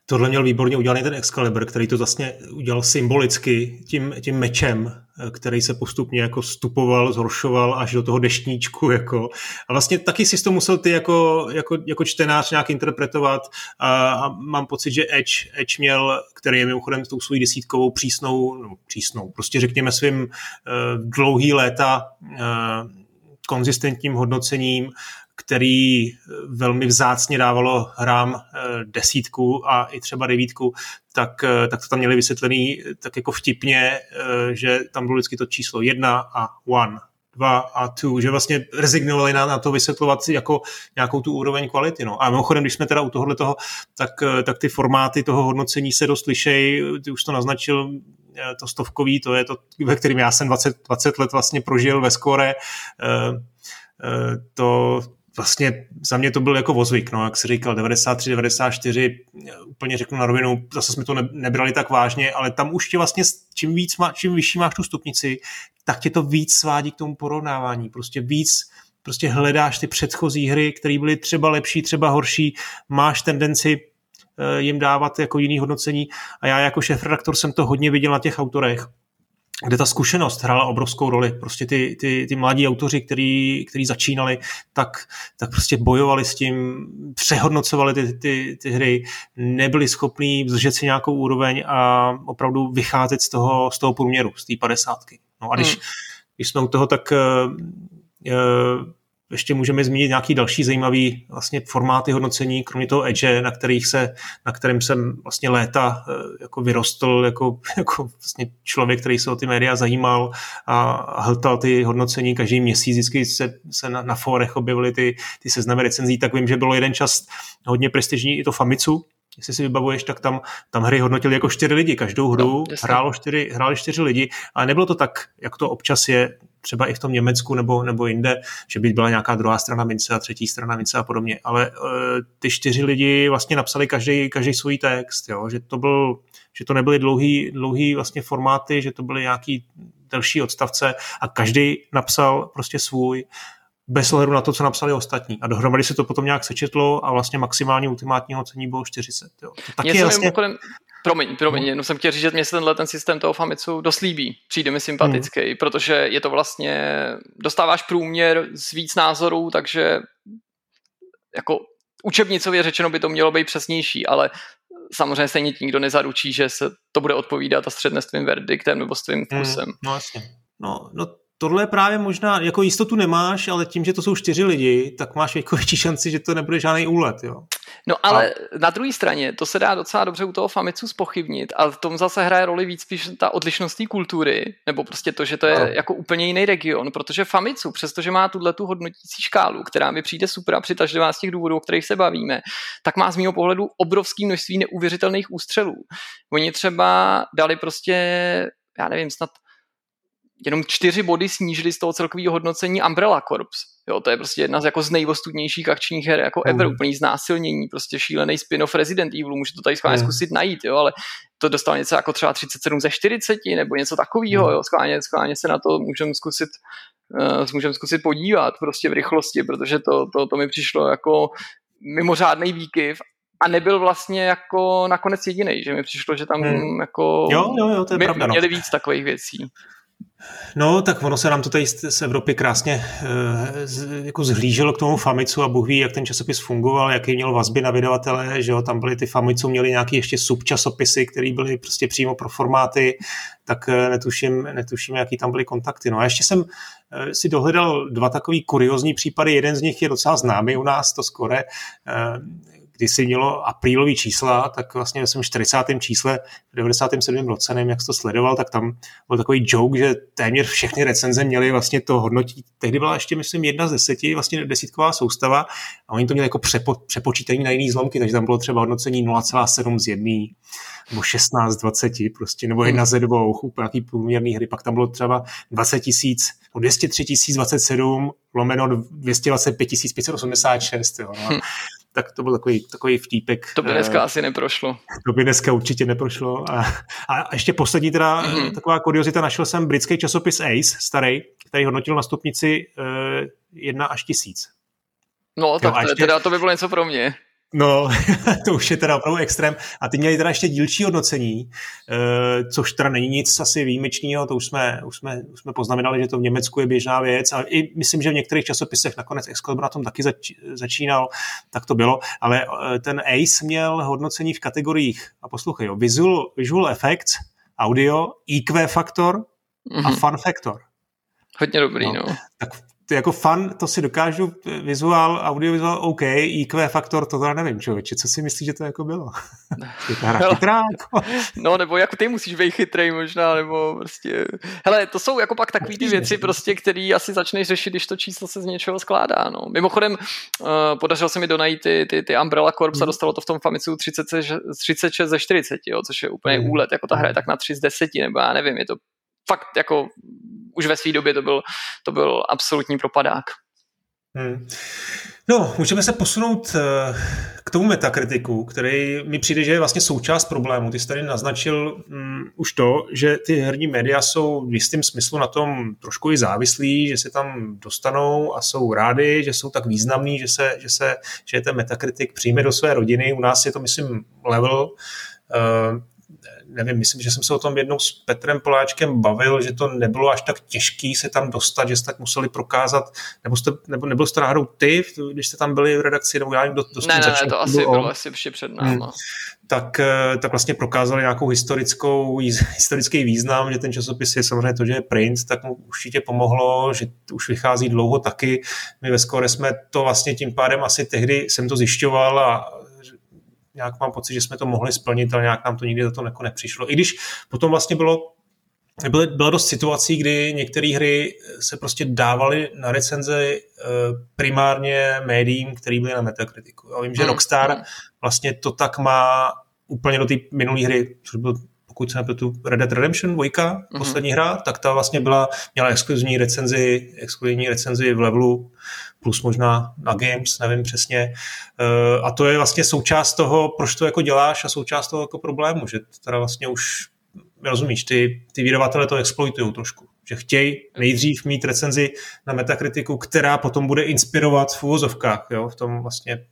Tohle měl výborně udělaný ten Excalibur, který to vlastně udělal symbolicky tím, tím mečem, který se postupně jako stupoval, zhoršoval až do toho deštníčku. Jako. A vlastně taky si to musel ty jako, jako, jako čtenář nějak interpretovat a, a mám pocit, že Edge, Edge měl, který je mimochodem tou svojí desítkovou přísnou, no, přísnou, prostě řekněme svým uh, dlouhý léta uh, konzistentním hodnocením který eh, velmi vzácně dávalo hrám eh, desítku a i třeba devítku, tak, eh, tak to tam měli vysvětlený tak jako vtipně, že tam bylo vždycky to číslo jedna a one, dva a two, že vlastně rezignovali na, na to vysvětlovat jako nějakou tu úroveň kvality. No. A mimochodem, když jsme teda u tohohle toho, tak, tak ty formáty toho hodnocení se dost lišej, ty už to naznačil, to stovkový, to je to, ve kterým já jsem 20, 20 let vlastně prožil ve skore, to, vlastně za mě to byl jako vozvyk, no, jak se říkal, 93, 94, úplně řeknu na rovinu, zase jsme to ne, nebrali tak vážně, ale tam už tě vlastně, čím, víc má, čím vyšší máš tu stupnici, tak tě to víc svádí k tomu porovnávání, prostě víc prostě hledáš ty předchozí hry, které byly třeba lepší, třeba horší, máš tendenci eh, jim dávat jako jiný hodnocení. A já jako šéf-redaktor jsem to hodně viděl na těch autorech, kde ta zkušenost hrála obrovskou roli. Prostě ty, ty, ty mladí autoři, který, který začínali, tak, tak prostě bojovali s tím, přehodnocovali ty, ty, ty hry, nebyli schopní držet si nějakou úroveň a opravdu vycházet z toho, z toho průměru, z té padesátky. No a když, hmm. když jsme u toho, tak uh, uh, ještě můžeme zmínit nějaký další zajímavý vlastně formáty hodnocení, kromě toho Edge, na, kterých se, na kterém jsem vlastně léta eh, jako vyrostl jako, jako vlastně člověk, který se o ty média zajímal a hltal ty hodnocení. Každý měsíc, vždycky se, se na, na fórech objevily ty, ty seznamy recenzí, tak vím, že bylo jeden čas hodně prestižní i to Famitsu, jestli si vybavuješ, tak tam, tam hry hodnotili jako čtyři lidi. Každou hru no, hrálo čtyři, hráli čtyři lidi, ale nebylo to tak, jak to občas je třeba i v tom Německu nebo, nebo jinde, že by byla nějaká druhá strana mince a třetí strana mince a podobně. Ale uh, ty čtyři lidi vlastně napsali každý, každý svůj text, jo? že to byl, že to nebyly dlouhý, dlouhý vlastně formáty, že to byly nějaký delší odstavce a každý napsal prostě svůj bez ohledu na to, co napsali ostatní. A dohromady se to potom nějak sečetlo a vlastně maximální ultimátní hodnocení bylo 40. Jo. To taky je vlastně... Mimochodem, Promiň, promiň, no. jenom jsem chtěl říct, že mě se tenhle ten systém toho Famitsu dost líbí. Přijde mi sympatický, hmm. protože je to vlastně, dostáváš průměr z víc názorů, takže jako učebnicově řečeno by to mělo být přesnější, ale samozřejmě stejně nikdo nezaručí, že se to bude odpovídat a středne s tvým verdiktem nebo s tvým hmm, vkusem. Hmm, no jasně. No, no tohle právě možná, jako jistotu nemáš, ale tím, že to jsou čtyři lidi, tak máš jako větší šanci, že to nebude žádný úlet, jo. No ale a... na druhé straně, to se dá docela dobře u toho Famitsu spochybnit a v tom zase hraje roli víc spíš ta odlišnost té kultury, nebo prostě to, že to je no. jako úplně jiný region, protože Famitsu, přestože má tuhle tu hodnotící škálu, která mi přijde super a přitažlivá z těch důvodů, o kterých se bavíme, tak má z mého pohledu obrovský množství neuvěřitelných ústřelů. Oni třeba dali prostě, já nevím, snad jenom čtyři body snížili z toho celkového hodnocení Umbrella Corps. Jo, to je prostě jedna z jako z nejvostudnějších akčních her jako ever, mm. úplný znásilnění, prostě šílený spin-off Resident Evil, můžete to tady schválně mm. zkusit najít, jo, ale to dostal něco jako třeba 37 ze 40 nebo něco takového, mm. jo, schválně, schválně se na to můžeme zkusit uh, můžeme zkusit podívat prostě v rychlosti, protože to, to, to mi přišlo jako mimořádný výkyv a nebyl vlastně jako nakonec jediný, že mi přišlo, že tam hmm. jako jo, jo, jo, to je my, pravda, no. měli víc takových věcí. No, tak ono se nám to tady z Evropy krásně e, jako zhlíželo k tomu Famicu a Bůh ví, jak ten časopis fungoval, jaký měl vazby na vydavatele, že jo, tam byly ty Famicu, měli nějaké ještě subčasopisy, které byly prostě přímo pro formáty, tak e, netuším, netuším, jaký tam byly kontakty. No a ještě jsem e, si dohledal dva takový kuriozní případy, jeden z nich je docela známý u nás, to skore, když si mělo aprílový čísla, tak vlastně ve svém 40. čísle v 97. roce, nevím, jak to sledoval, tak tam byl takový joke, že téměř všechny recenze měly vlastně to hodnotí. Tehdy byla ještě, myslím, jedna z deseti, vlastně desítková soustava a oni to měli jako přepo, přepočítání na jiný zlomky, takže tam bylo třeba hodnocení 0,7 z jedný, nebo 16 z 20, prostě, nebo jedna ze dvou, úplně nějaký průměrný hry, pak tam bylo třeba 20 tisíc, 203 27 lomeno 225 586, jo, no. Tak to byl takový, takový vtípek. To by dneska uh, asi neprošlo. To by dneska určitě neprošlo. A, a ještě poslední teda mm-hmm. taková kuriozita, našel jsem britský časopis Ace, starý, který hodnotil na stupnici uh, 1 až 1000. No, tak jo, ještě... teda to by bylo něco pro mě. No, to už je teda opravdu extrém. A ty měli teda ještě dílčí hodnocení, eh, což teda není nic asi výjimečného, to už jsme, už jsme, už jsme poznamenali, že to v Německu je běžná věc, ale i myslím, že v některých časopisech nakonec Excalibur na tom taky zač, začínal, tak to bylo, ale eh, ten ACE měl hodnocení v kategoriích, a poslouchej, jo, visual, visual effects, audio, EQ faktor mm-hmm. a mhm. fun factor. Hodně dobrý, no. no. Tak jako fan, to si dokážu, vizuál, audiovizuál, OK, IQ faktor, to teda nevím, člověče, co si myslíš, že to jako bylo? chytrá, jako. No, nebo jako ty musíš být chytrý možná, nebo prostě, hele, to jsou jako pak takové ty věci prostě, které asi začneš řešit, když to číslo se z něčeho skládá, no. Mimochodem, uh, podařilo se mi donajít ty, ty, ty Umbrella Corps a mhm. dostalo to v tom Famicu 30, 36 ze 40, jo, což je úplně mm. úlet, jako ta hra je tak na 3 z 10, nebo já nevím, je to fakt jako už ve své době to byl, to byl absolutní propadák. Hmm. No, můžeme se posunout eh, k tomu metakritiku, který mi přijde, že je vlastně součást problému. Ty jsi tady naznačil um, už to, že ty herní média jsou v jistém smyslu na tom trošku i závislí, že se tam dostanou a jsou rádi, že jsou tak významní, že se, že se že ten metakritik přijme do své rodiny. U nás je to, myslím, level. Uh, nevím, myslím, že jsem se o tom jednou s Petrem Poláčkem bavil, že to nebylo až tak těžký se tam dostat, že jste tak museli prokázat, nebo, jste, nebo nebyl jste náhodou ty, když jste tam byli v redakci, nebo já kdo dost ne, ne, ne, to asi bylo asi ještě před náma. Hmm. Tak, eh, tak vlastně prokázali nějakou historickou, historický význam, že ten časopis je samozřejmě to, že je print, tak mu určitě pomohlo, že už vychází dlouho taky. My ve Skore jsme to vlastně tím pádem asi tehdy jsem to zjišťoval a nějak mám pocit, že jsme to mohli splnit, ale nějak nám to nikdy za to jako nepřišlo. I když potom vlastně bylo bylo, bylo dost situací, kdy některé hry se prostě dávaly na recenze eh, primárně médiím, který byly na Metacriticu. Já vím, že hmm, Rockstar hmm. vlastně to tak má úplně do té minulé hry, což byl pokud se nepletu Red Dead Redemption 2, mm-hmm. poslední hra, tak ta vlastně byla, měla exkluzivní recenzi, exkluzivní recenzi v levelu plus možná na games, nevím přesně. Eh, a to je vlastně součást toho, proč to jako děláš a součást toho jako problému, že teda vlastně už rozumíš, ty, ty vydavatele to exploitují trošku. Že chtějí nejdřív mít recenzi na metakritiku, která potom bude inspirovat v úvozovkách, jo, v tom vlastně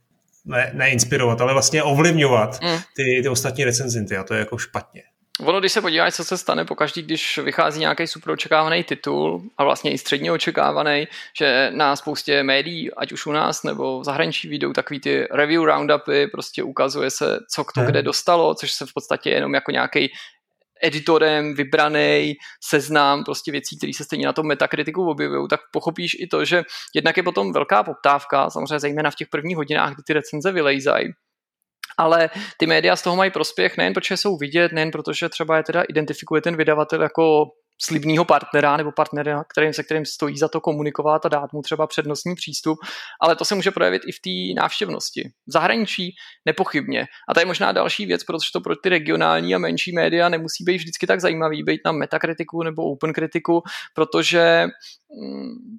ne, neinspirovat, ale vlastně ovlivňovat mm. ty, ty ostatní recenzinty a to je jako špatně. Ono, když se podíváš, co se stane pokaždý, když vychází nějaký super očekávaný titul a vlastně i středně očekávaný, že na spoustě médií, ať už u nás nebo v zahraničí vyjdou takový ty review roundupy, prostě ukazuje se, co kdo kde dostalo, což se v podstatě jenom jako nějaký editorem vybraný seznam prostě věcí, které se stejně na tom metakritiku objevují, tak pochopíš i to, že jednak je potom velká poptávka, samozřejmě zejména v těch prvních hodinách, kdy ty recenze vylejzají, ale ty média z toho mají prospěch nejen protože jsou vidět, nejen protože třeba je teda identifikuje ten vydavatel jako slibného partnera nebo partnera, kterým, se kterým stojí za to komunikovat a dát mu třeba přednostní přístup, ale to se může projevit i v té návštěvnosti. V zahraničí nepochybně. A to je možná další věc, protože to pro ty regionální a menší média nemusí být vždycky tak zajímavý, být na metakritiku nebo open kritiku, protože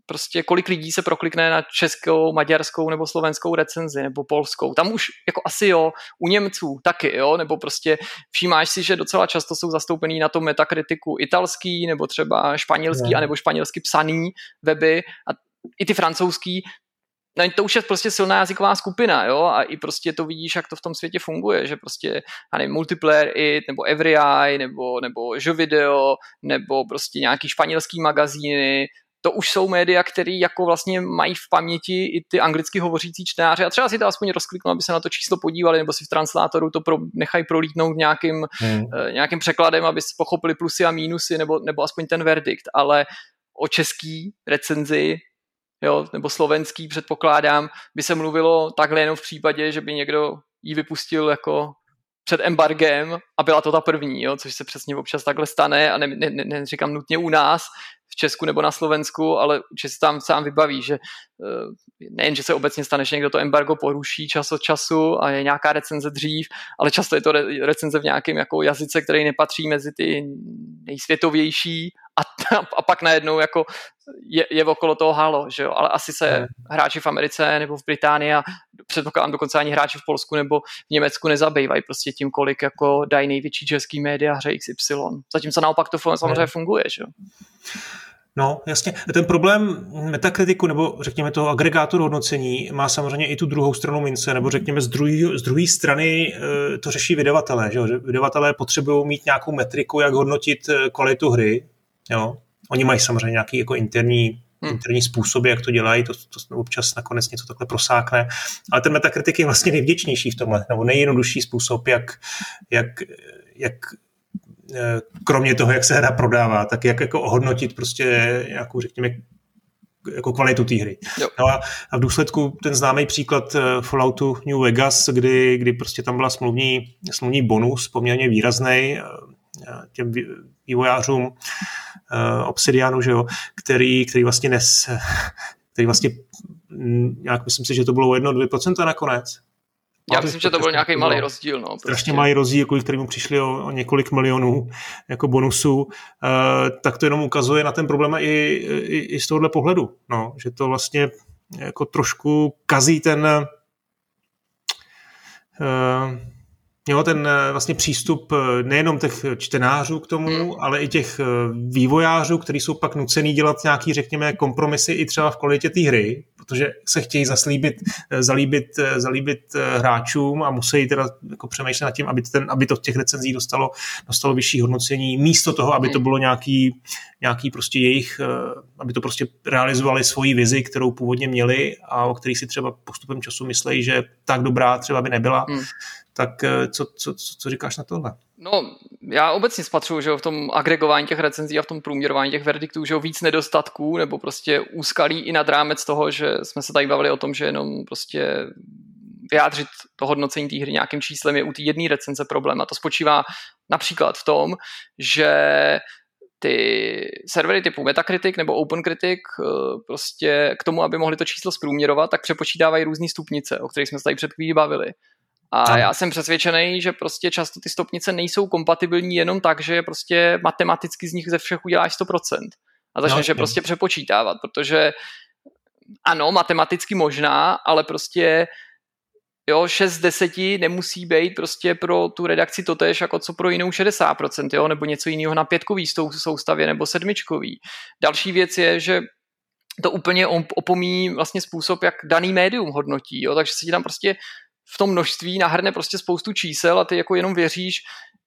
prostě kolik lidí se proklikne na českou, maďarskou nebo slovenskou recenzi nebo polskou. Tam už jako asi jo, u Němců taky, jo, nebo prostě všímáš si, že docela často jsou zastoupený na tom metakritiku italský nebo třeba španělský, no. anebo španělsky psaný weby a i ty francouzský, no to už je prostě silná jazyková skupina, jo, a i prostě to vidíš, jak to v tom světě funguje, že prostě, já nevím, Multiplayer It, nebo EveryEye, nebo, nebo Video, nebo prostě nějaký španělský magazíny, to už jsou média, které jako vlastně mají v paměti i ty anglicky hovořící čtenáře a třeba si to aspoň rozkliknou, aby se na to číslo podívali, nebo si v translátoru to pro, nechají prolítnout nějakým, hmm. uh, nějakým překladem, aby si pochopili plusy a mínusy, nebo, nebo aspoň ten verdikt, ale o český recenzi jo, nebo slovenský předpokládám, by se mluvilo takhle jenom v případě, že by někdo ji vypustil jako před embargem a byla to ta první, jo, což se přesně občas takhle stane a ne, ne, ne, neříkám nutně u nás, v Česku nebo na Slovensku, ale určitě se tam sám vybaví, že eh, nejen, že se obecně stane, že někdo to embargo poruší čas od času a je nějaká recenze dřív, ale často je to recenze v nějakém jako jazyce, který nepatří mezi ty nejsvětovější a, a pak najednou jako je, je okolo toho halo, že jo, ale asi se hmm. hráči v Americe nebo v Británii a předpokládám dokonce ani hráči v Polsku nebo v Německu nezabývají prostě tím, kolik jako dají největší český média hře XY. Zatímco naopak to samozřejmě funguje, že jo. No, jasně. Ten problém metakritiku nebo řekněme toho agregátoru hodnocení má samozřejmě i tu druhou stranu mince, nebo řekněme z druhé z druhé strany eh, to řeší vydavatelé. Že, vydavatelé potřebují mít nějakou metriku, jak hodnotit eh, kvalitu hry. Jo? Oni mají samozřejmě nějaký jako interní hmm. interní způsoby, jak to dělají, to, to občas nakonec něco takhle prosákne, ale ten metakritik je vlastně nejvděčnější v tomhle, nebo nejjednodušší způsob, jak, jak, jak Eh, kromě toho, jak se hra prodává, tak jak jako ohodnotit prostě nějakou, řekněme, jako kvalitu té hry. No a, a v důsledku ten známý příklad eh, Falloutu New Vegas, kdy, kdy prostě tam byla smluvní, smluvní bonus poměrně výrazný eh, těm vývojářům uh, Obsidianu, že jo, který, který vlastně nes, který vlastně mm, nějak myslím si, že to bylo 1-2% nakonec. Já myslím, že to byl nějaký malý rozdíl. No, prostě. Strašně malý rozdíl, kvůli kterému přišli o, o několik milionů jako bonusů, uh, tak to jenom ukazuje na ten problém i, i, i z tohohle pohledu, no, že to vlastně jako trošku kazí ten uh, Jo, ten eh, vlastně přístup eh, nejenom těch čtenářů k tomu, hmm. ale i těch eh, vývojářů, kteří jsou pak nucený dělat nějaký, řekněme, kompromisy i třeba v kvalitě té hry, protože se chtějí zaslíbit, zalíbit, zalíbit hráčům a musí teda jako přemýšlet nad tím, aby, ten, aby to v těch recenzích dostalo, dostalo vyšší hodnocení, místo toho, aby to hmm. bylo nějaký, nějaký prostě jejich, aby to prostě realizovali svoji vizi, kterou původně měli a o který si třeba postupem času myslejí, že tak dobrá třeba by nebyla. Hmm tak eh, co, co, co, říkáš na tohle? No, já obecně spatřuju, že v tom agregování těch recenzí a v tom průměrování těch verdiktů, že víc nedostatků nebo prostě úskalí i nad rámec toho, že jsme se tady bavili o tom, že jenom prostě vyjádřit to hodnocení té hry nějakým číslem je u té jedné recenze problém. A to spočívá například v tom, že ty servery typu Metacritic nebo OpenCritic eh, prostě k tomu, aby mohli to číslo zprůměrovat, tak přepočítávají různé stupnice, o kterých jsme se tady před chvílí bavili. A já jsem přesvědčený, že prostě často ty stupnice nejsou kompatibilní jenom tak, že prostě matematicky z nich ze všech uděláš 100%. A začneš no, je prostě přepočítávat, protože ano, matematicky možná, ale prostě jo, 6 z 10 nemusí být prostě pro tu redakci totéž jako co pro jinou 60%, jo, nebo něco jiného na pětkový soustavě nebo sedmičkový. Další věc je, že to úplně opomíjí vlastně způsob, jak daný médium hodnotí, jo, takže se ti tam prostě v tom množství nahrne prostě spoustu čísel a ty jako jenom věříš,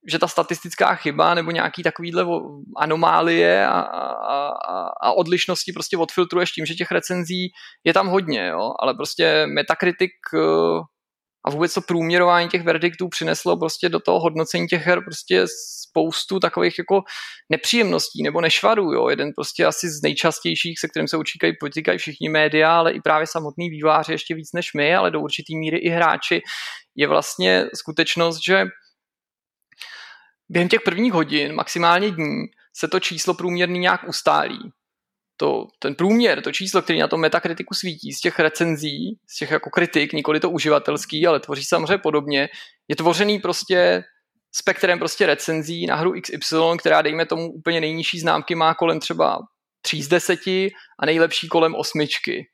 že ta statistická chyba nebo nějaký takovýhle anomálie a, a, a odlišnosti prostě odfiltruješ tím, že těch recenzí je tam hodně, jo? ale prostě Metacritic eh, a vůbec to průměrování těch verdiktů přineslo prostě do toho hodnocení těch her prostě spoustu takových jako nepříjemností nebo nešvarů. Jo. Jeden prostě asi z nejčastějších, se kterým se určitě potýkají všichni média, ale i právě samotný výváři ještě víc než my, ale do určitý míry i hráči, je vlastně skutečnost, že během těch prvních hodin, maximálně dní, se to číslo průměrný nějak ustálí to, ten průměr, to číslo, který na tom metakritiku svítí z těch recenzí, z těch jako kritik, nikoli to uživatelský, ale tvoří samozřejmě podobně, je tvořený prostě spektrem prostě recenzí na hru XY, která dejme tomu úplně nejnižší známky má kolem třeba 3 z 10 a nejlepší kolem osmičky.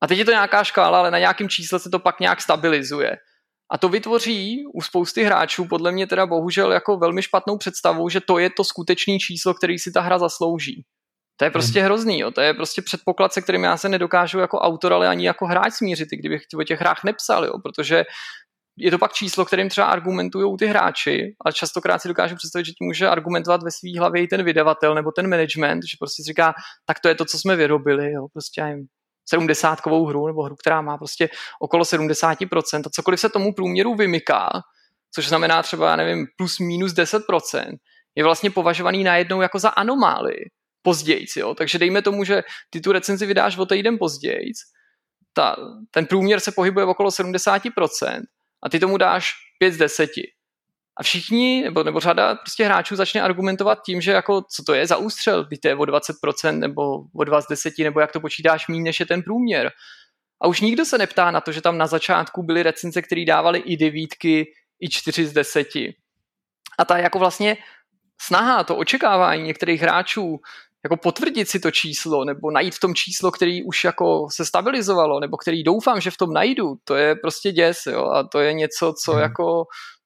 A teď je to nějaká škála, ale na nějakém čísle se to pak nějak stabilizuje. A to vytvoří u spousty hráčů podle mě teda bohužel jako velmi špatnou představu, že to je to skutečné číslo, který si ta hra zaslouží. To je prostě hrozný, jo. to je prostě předpoklad, se kterým já se nedokážu jako autor, ale ani jako hráč smířit, kdybych o těch hrách nepsal, jo, protože je to pak číslo, kterým třeba argumentují ty hráči, ale častokrát si dokážu představit, že tím může argumentovat ve své hlavě i ten vydavatel nebo ten management, že prostě si říká, tak to je to, co jsme vyrobili, jo, prostě jim 70 hru nebo hru, která má prostě okolo 70% a cokoliv se tomu průměru vymyká, což znamená třeba, já nevím, plus minus 10%, je vlastně považovaný najednou jako za anomálii pozdějc, jo? takže dejme tomu, že ty tu recenzi vydáš o týden pozdějc, ta, ten průměr se pohybuje okolo 70% a ty tomu dáš 5 z 10. A všichni, nebo, nebo řada prostě hráčů začne argumentovat tím, že jako, co to je za ústřel, kdy to je o 20% nebo o 2 z 10, nebo jak to počítáš méně, než je ten průměr. A už nikdo se neptá na to, že tam na začátku byly recenze, které dávaly i devítky, i 4 z 10. A ta jako vlastně snaha, to očekávání některých hráčů jako potvrdit si to číslo, nebo najít v tom číslo, který už jako se stabilizovalo, nebo který doufám, že v tom najdu, to je prostě děs, jo, a to je něco, co hmm. jako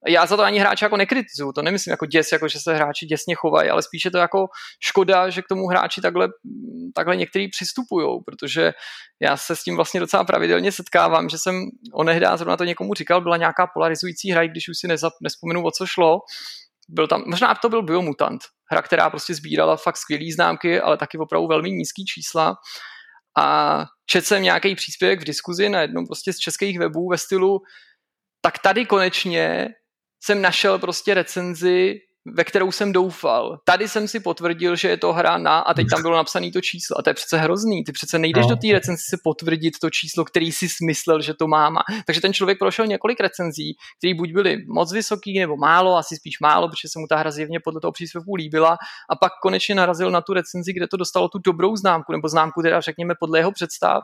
já za to ani hráče jako nekritizuju, to nemyslím jako děs, jako že se hráči děsně chovají, ale spíše to jako škoda, že k tomu hráči takhle, takhle některý přistupují, protože já se s tím vlastně docela pravidelně setkávám, že jsem onehdá zrovna to někomu říkal, byla nějaká polarizující hra, když už si nezap, nespomenu, o co šlo, byl tam, možná to byl Biomutant, hra, která prostě sbírala fakt skvělý známky, ale taky opravdu velmi nízký čísla. A četl jsem nějaký příspěvek v diskuzi na jednom prostě z českých webů ve stylu tak tady konečně jsem našel prostě recenzi ve kterou jsem doufal. Tady jsem si potvrdil, že je to hra na a teď tam bylo napsané to číslo. A to je přece hrozný. Ty přece nejdeš no. do té recenzi si potvrdit to číslo, který si smyslel, že to má. Takže ten člověk prošel několik recenzí, které buď byly moc vysoký nebo málo, asi spíš málo, protože se mu ta hra zjevně podle toho příspěvku líbila. A pak konečně narazil na tu recenzi, kde to dostalo tu dobrou známku, nebo známku teda řekněme podle jeho představ.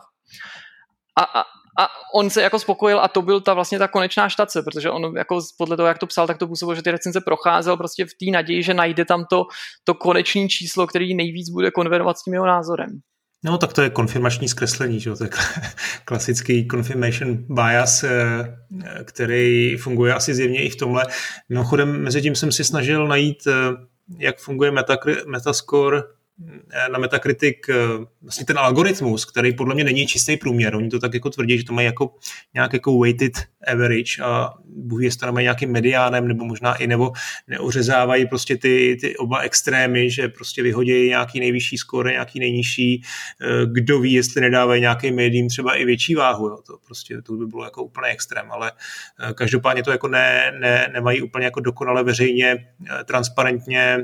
A, a, a on se jako spokojil a to byl ta vlastně ta konečná štace, protože on jako podle toho, jak to psal, tak to působilo, že ty recenze procházel prostě v té naději, že najde tam to, to konečné číslo, který nejvíc bude konverovat s tím jeho názorem. No tak to je konfirmační zkreslení, že? to je klasický confirmation bias, eh, který funguje asi zjevně i v tomhle. Mimochodem, mezi tím jsem si snažil najít, eh, jak funguje Metascore Eh, na Metacritic eh, vlastně ten algoritmus, který podle mě není čistý průměr. Oni to tak jako tvrdí, že to mají jako nějak jako weighted average a Bůh jestli to mají nějakým mediánem nebo možná i nebo neuřezávají prostě ty, ty oba extrémy, že prostě vyhodí nějaký nejvyšší skóre, nějaký nejnižší. Eh, kdo ví, jestli nedávají nějakým médiím třeba i větší váhu. Jo. To prostě to by bylo jako úplně extrém, ale každopádně to jako ne, ne, nemají úplně jako dokonale veřejně, transparentně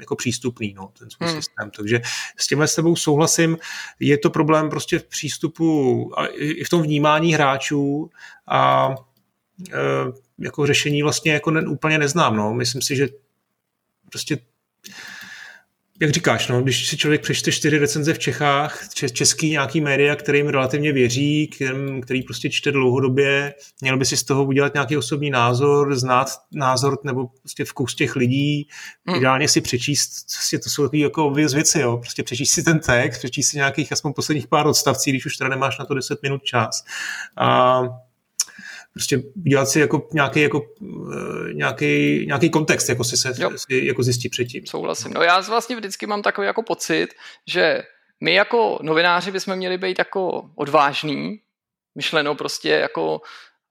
jako přístupný, no, ten svůj hmm. systém. Takže s tímhle s tebou souhlasím. Je to problém prostě v přístupu a i v tom vnímání hráčů a e, jako řešení vlastně jako ne, úplně neznám. No. Myslím si, že prostě jak říkáš, no, když si člověk přečte čtyři recenze v Čechách, český nějaký média, kterým relativně věří, kterým, který prostě čte dlouhodobě, měl by si z toho udělat nějaký osobní názor, znát názor nebo prostě vkus těch lidí, hmm. ideálně si přečíst, prostě to jsou takové jako věci, jo, prostě přečíst si ten text, přečíst si nějakých aspoň posledních pár odstavcí, když už teda nemáš na to 10 minut čas. A prostě udělat si jako nějaký, jako, eh, nějaký, nějaký kontext, jako si, se, si jako zjistit předtím. Souhlasím. No já vlastně vždycky mám takový jako pocit, že my jako novináři bychom měli být jako odvážní, myšleno prostě jako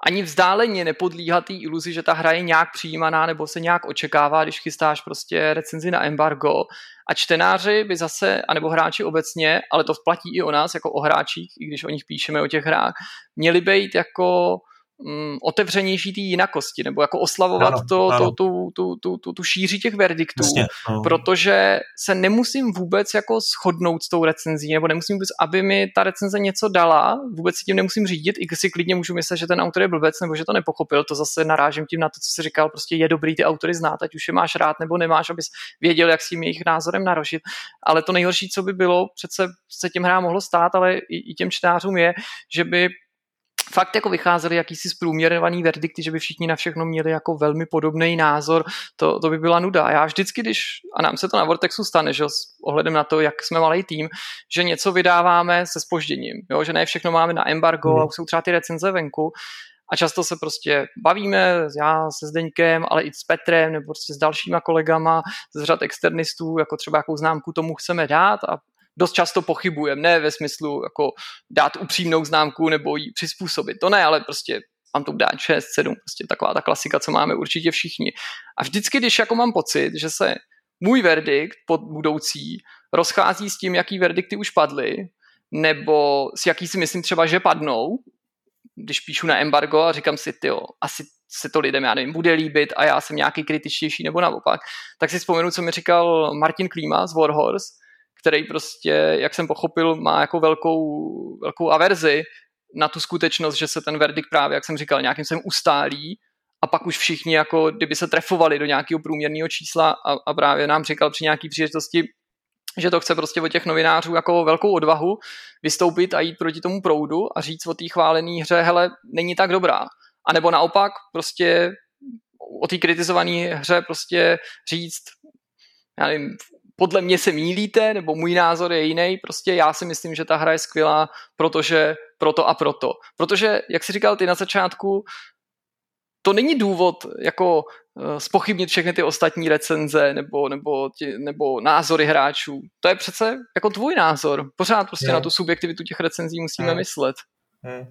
ani vzdáleně nepodlíhat té iluzi, že ta hra je nějak přijímaná nebo se nějak očekává, když chystáš prostě recenzi na embargo. A čtenáři by zase, anebo hráči obecně, ale to platí i o nás jako o hráčích, i když o nich píšeme, o těch hrách, měli být jako mm, otevřenější té jinakosti, nebo jako oslavovat ano, to, ano. To, tu, tu, tu, tu, tu šíři těch verdiktů, Jasně, no. protože se nemusím vůbec jako shodnout s tou recenzí, nebo nemusím vůbec, aby mi ta recenze něco dala, vůbec si tím nemusím řídit, i když si klidně můžu myslet, že ten autor je blbec, nebo že to nepochopil, to zase narážím tím na to, co jsi říkal, prostě je dobrý ty autory znát, ať už je máš rád nebo nemáš, abys věděl, jak s tím jejich názorem narožit. Ale to nejhorší, co by bylo, přece se tím hrám mohlo stát, ale i, i těm čtenářům je, že by fakt jako vycházely jakýsi zprůměrovaný verdikty, že by všichni na všechno měli jako velmi podobný názor, to, to by byla nuda. A já vždycky, když, a nám se to na Vortexu stane, že s ohledem na to, jak jsme malý tým, že něco vydáváme se spožděním, jo, že ne všechno máme na embargo, mm. a jsou třeba ty recenze venku, a často se prostě bavíme, já se Zdeňkem, ale i s Petrem nebo prostě s dalšíma kolegama z řad externistů, jako třeba jakou známku tomu chceme dát a dost často pochybujeme, ne ve smyslu jako dát upřímnou známku nebo ji přizpůsobit, to ne, ale prostě mám to dát 6, 7, prostě taková ta klasika, co máme určitě všichni. A vždycky, když jako mám pocit, že se můj verdikt pod budoucí rozchází s tím, jaký verdikty už padly, nebo s jaký si myslím třeba, že padnou, když píšu na embargo a říkám si, jo, asi se to lidem, já nevím, bude líbit a já jsem nějaký kritičtější nebo naopak, tak si vzpomenu, co mi říkal Martin Klíma z Warhorse, který prostě, jak jsem pochopil, má jako velkou, velkou averzi na tu skutečnost, že se ten verdikt právě, jak jsem říkal, nějakým sem ustálí a pak už všichni, jako kdyby se trefovali do nějakého průměrného čísla a, a právě nám říkal při nějaký příležitosti, že to chce prostě od těch novinářů jako velkou odvahu vystoupit a jít proti tomu proudu a říct o té chválené hře, hele, není tak dobrá. A nebo naopak prostě o té kritizované hře prostě říct, já nevím, podle mě se mílíte, nebo můj názor je jiný, prostě já si myslím, že ta hra je skvělá, protože proto a proto. Protože, jak jsi říkal ty na začátku, to není důvod jako spochybnit všechny ty ostatní recenze nebo, nebo, tě, nebo názory hráčů. To je přece jako tvůj názor. Pořád prostě je. na tu subjektivitu těch recenzí musíme je. myslet. Hmm.